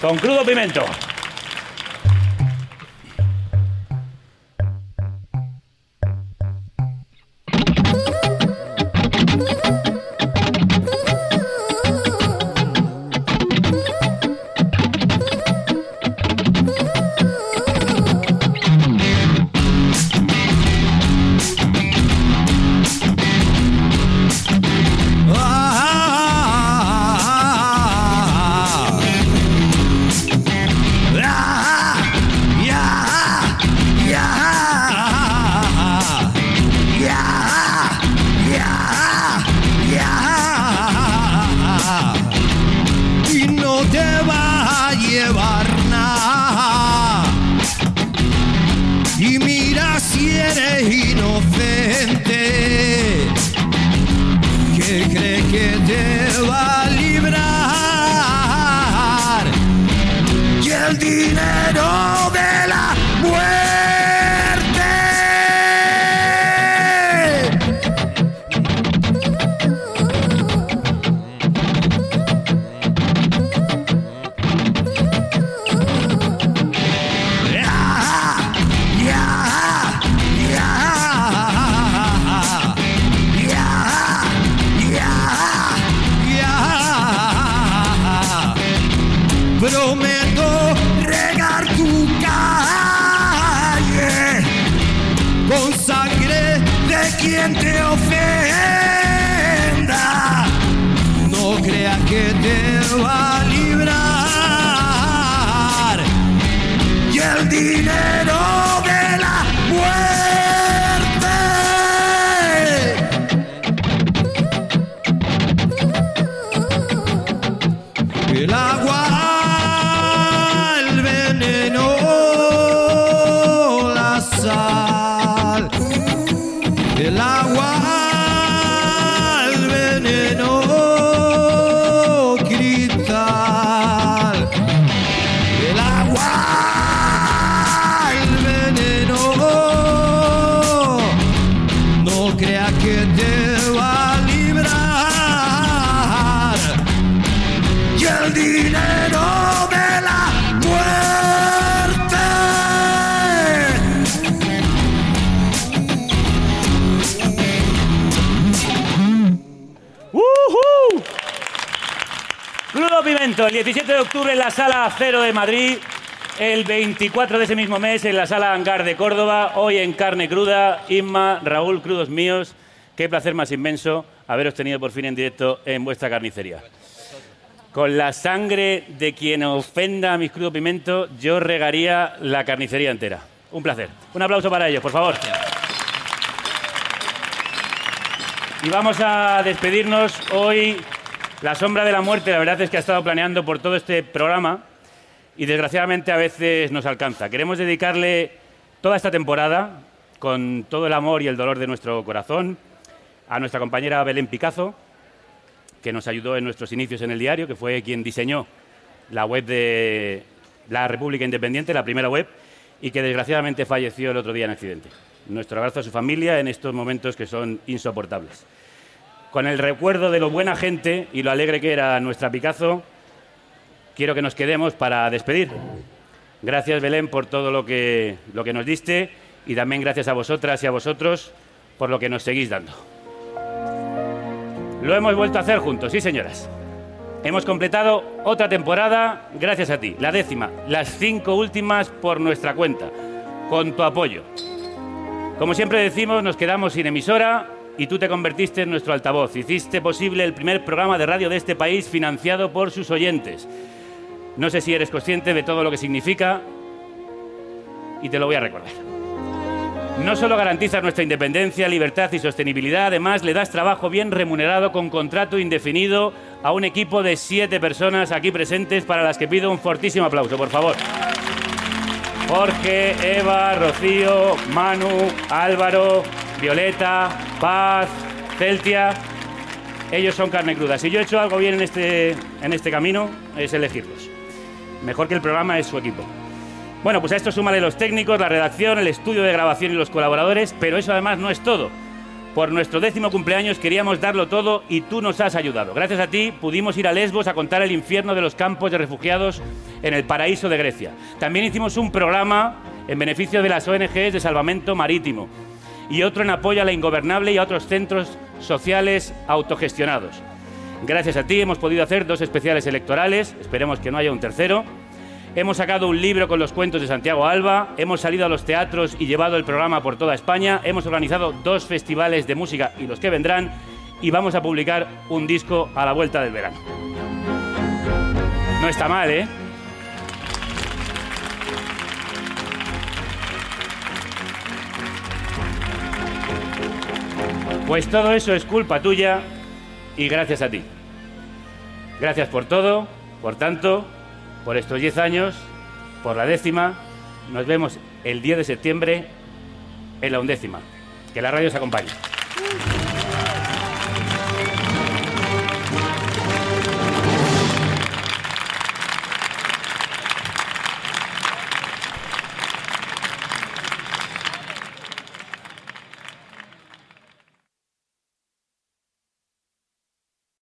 con crudo pimento. Que cree 17 de octubre en la Sala Cero de Madrid, el 24 de ese mismo mes en la Sala Hangar de Córdoba, hoy en Carne Cruda, Inma, Raúl, crudos míos, qué placer más inmenso haberos tenido por fin en directo en vuestra carnicería. Con la sangre de quien ofenda a mis crudo pimento, yo regaría la carnicería entera. Un placer. Un aplauso para ellos, por favor. Y vamos a despedirnos hoy. La sombra de la muerte, la verdad es que ha estado planeando por todo este programa y desgraciadamente a veces nos alcanza. Queremos dedicarle toda esta temporada, con todo el amor y el dolor de nuestro corazón, a nuestra compañera Belén Picazo, que nos ayudó en nuestros inicios en el diario, que fue quien diseñó la web de la República Independiente, la primera web, y que desgraciadamente falleció el otro día en accidente. Nuestro abrazo a su familia en estos momentos que son insoportables. Con el recuerdo de lo buena gente y lo alegre que era nuestra Picazo, quiero que nos quedemos para despedir. Gracias, Belén, por todo lo que, lo que nos diste y también gracias a vosotras y a vosotros por lo que nos seguís dando. Lo hemos vuelto a hacer juntos, sí, señoras. Hemos completado otra temporada gracias a ti, la décima, las cinco últimas por nuestra cuenta, con tu apoyo. Como siempre decimos, nos quedamos sin emisora y tú te convertiste en nuestro altavoz. Hiciste posible el primer programa de radio de este país financiado por sus oyentes. No sé si eres consciente de todo lo que significa y te lo voy a recordar. No solo garantizas nuestra independencia, libertad y sostenibilidad, además le das trabajo bien remunerado con contrato indefinido a un equipo de siete personas aquí presentes para las que pido un fortísimo aplauso, por favor. Jorge, Eva, Rocío, Manu, Álvaro, Violeta, Paz, Celtia. Ellos son carne cruda. Si yo he hecho algo bien en este, en este camino, es elegirlos. Mejor que el programa es su equipo. Bueno, pues a esto súmale los técnicos, la redacción, el estudio de grabación y los colaboradores, pero eso además no es todo. Por nuestro décimo cumpleaños queríamos darlo todo y tú nos has ayudado. Gracias a ti pudimos ir a Lesbos a contar el infierno de los campos de refugiados en el paraíso de Grecia. También hicimos un programa en beneficio de las ONGs de salvamento marítimo y otro en apoyo a la ingobernable y a otros centros sociales autogestionados. Gracias a ti hemos podido hacer dos especiales electorales, esperemos que no haya un tercero. Hemos sacado un libro con los cuentos de Santiago Alba, hemos salido a los teatros y llevado el programa por toda España, hemos organizado dos festivales de música y los que vendrán y vamos a publicar un disco a la vuelta del verano. No está mal, ¿eh? Pues todo eso es culpa tuya y gracias a ti. Gracias por todo, por tanto, por estos 10 años, por la décima. Nos vemos el 10 de septiembre en la undécima. Que la radio os acompañe.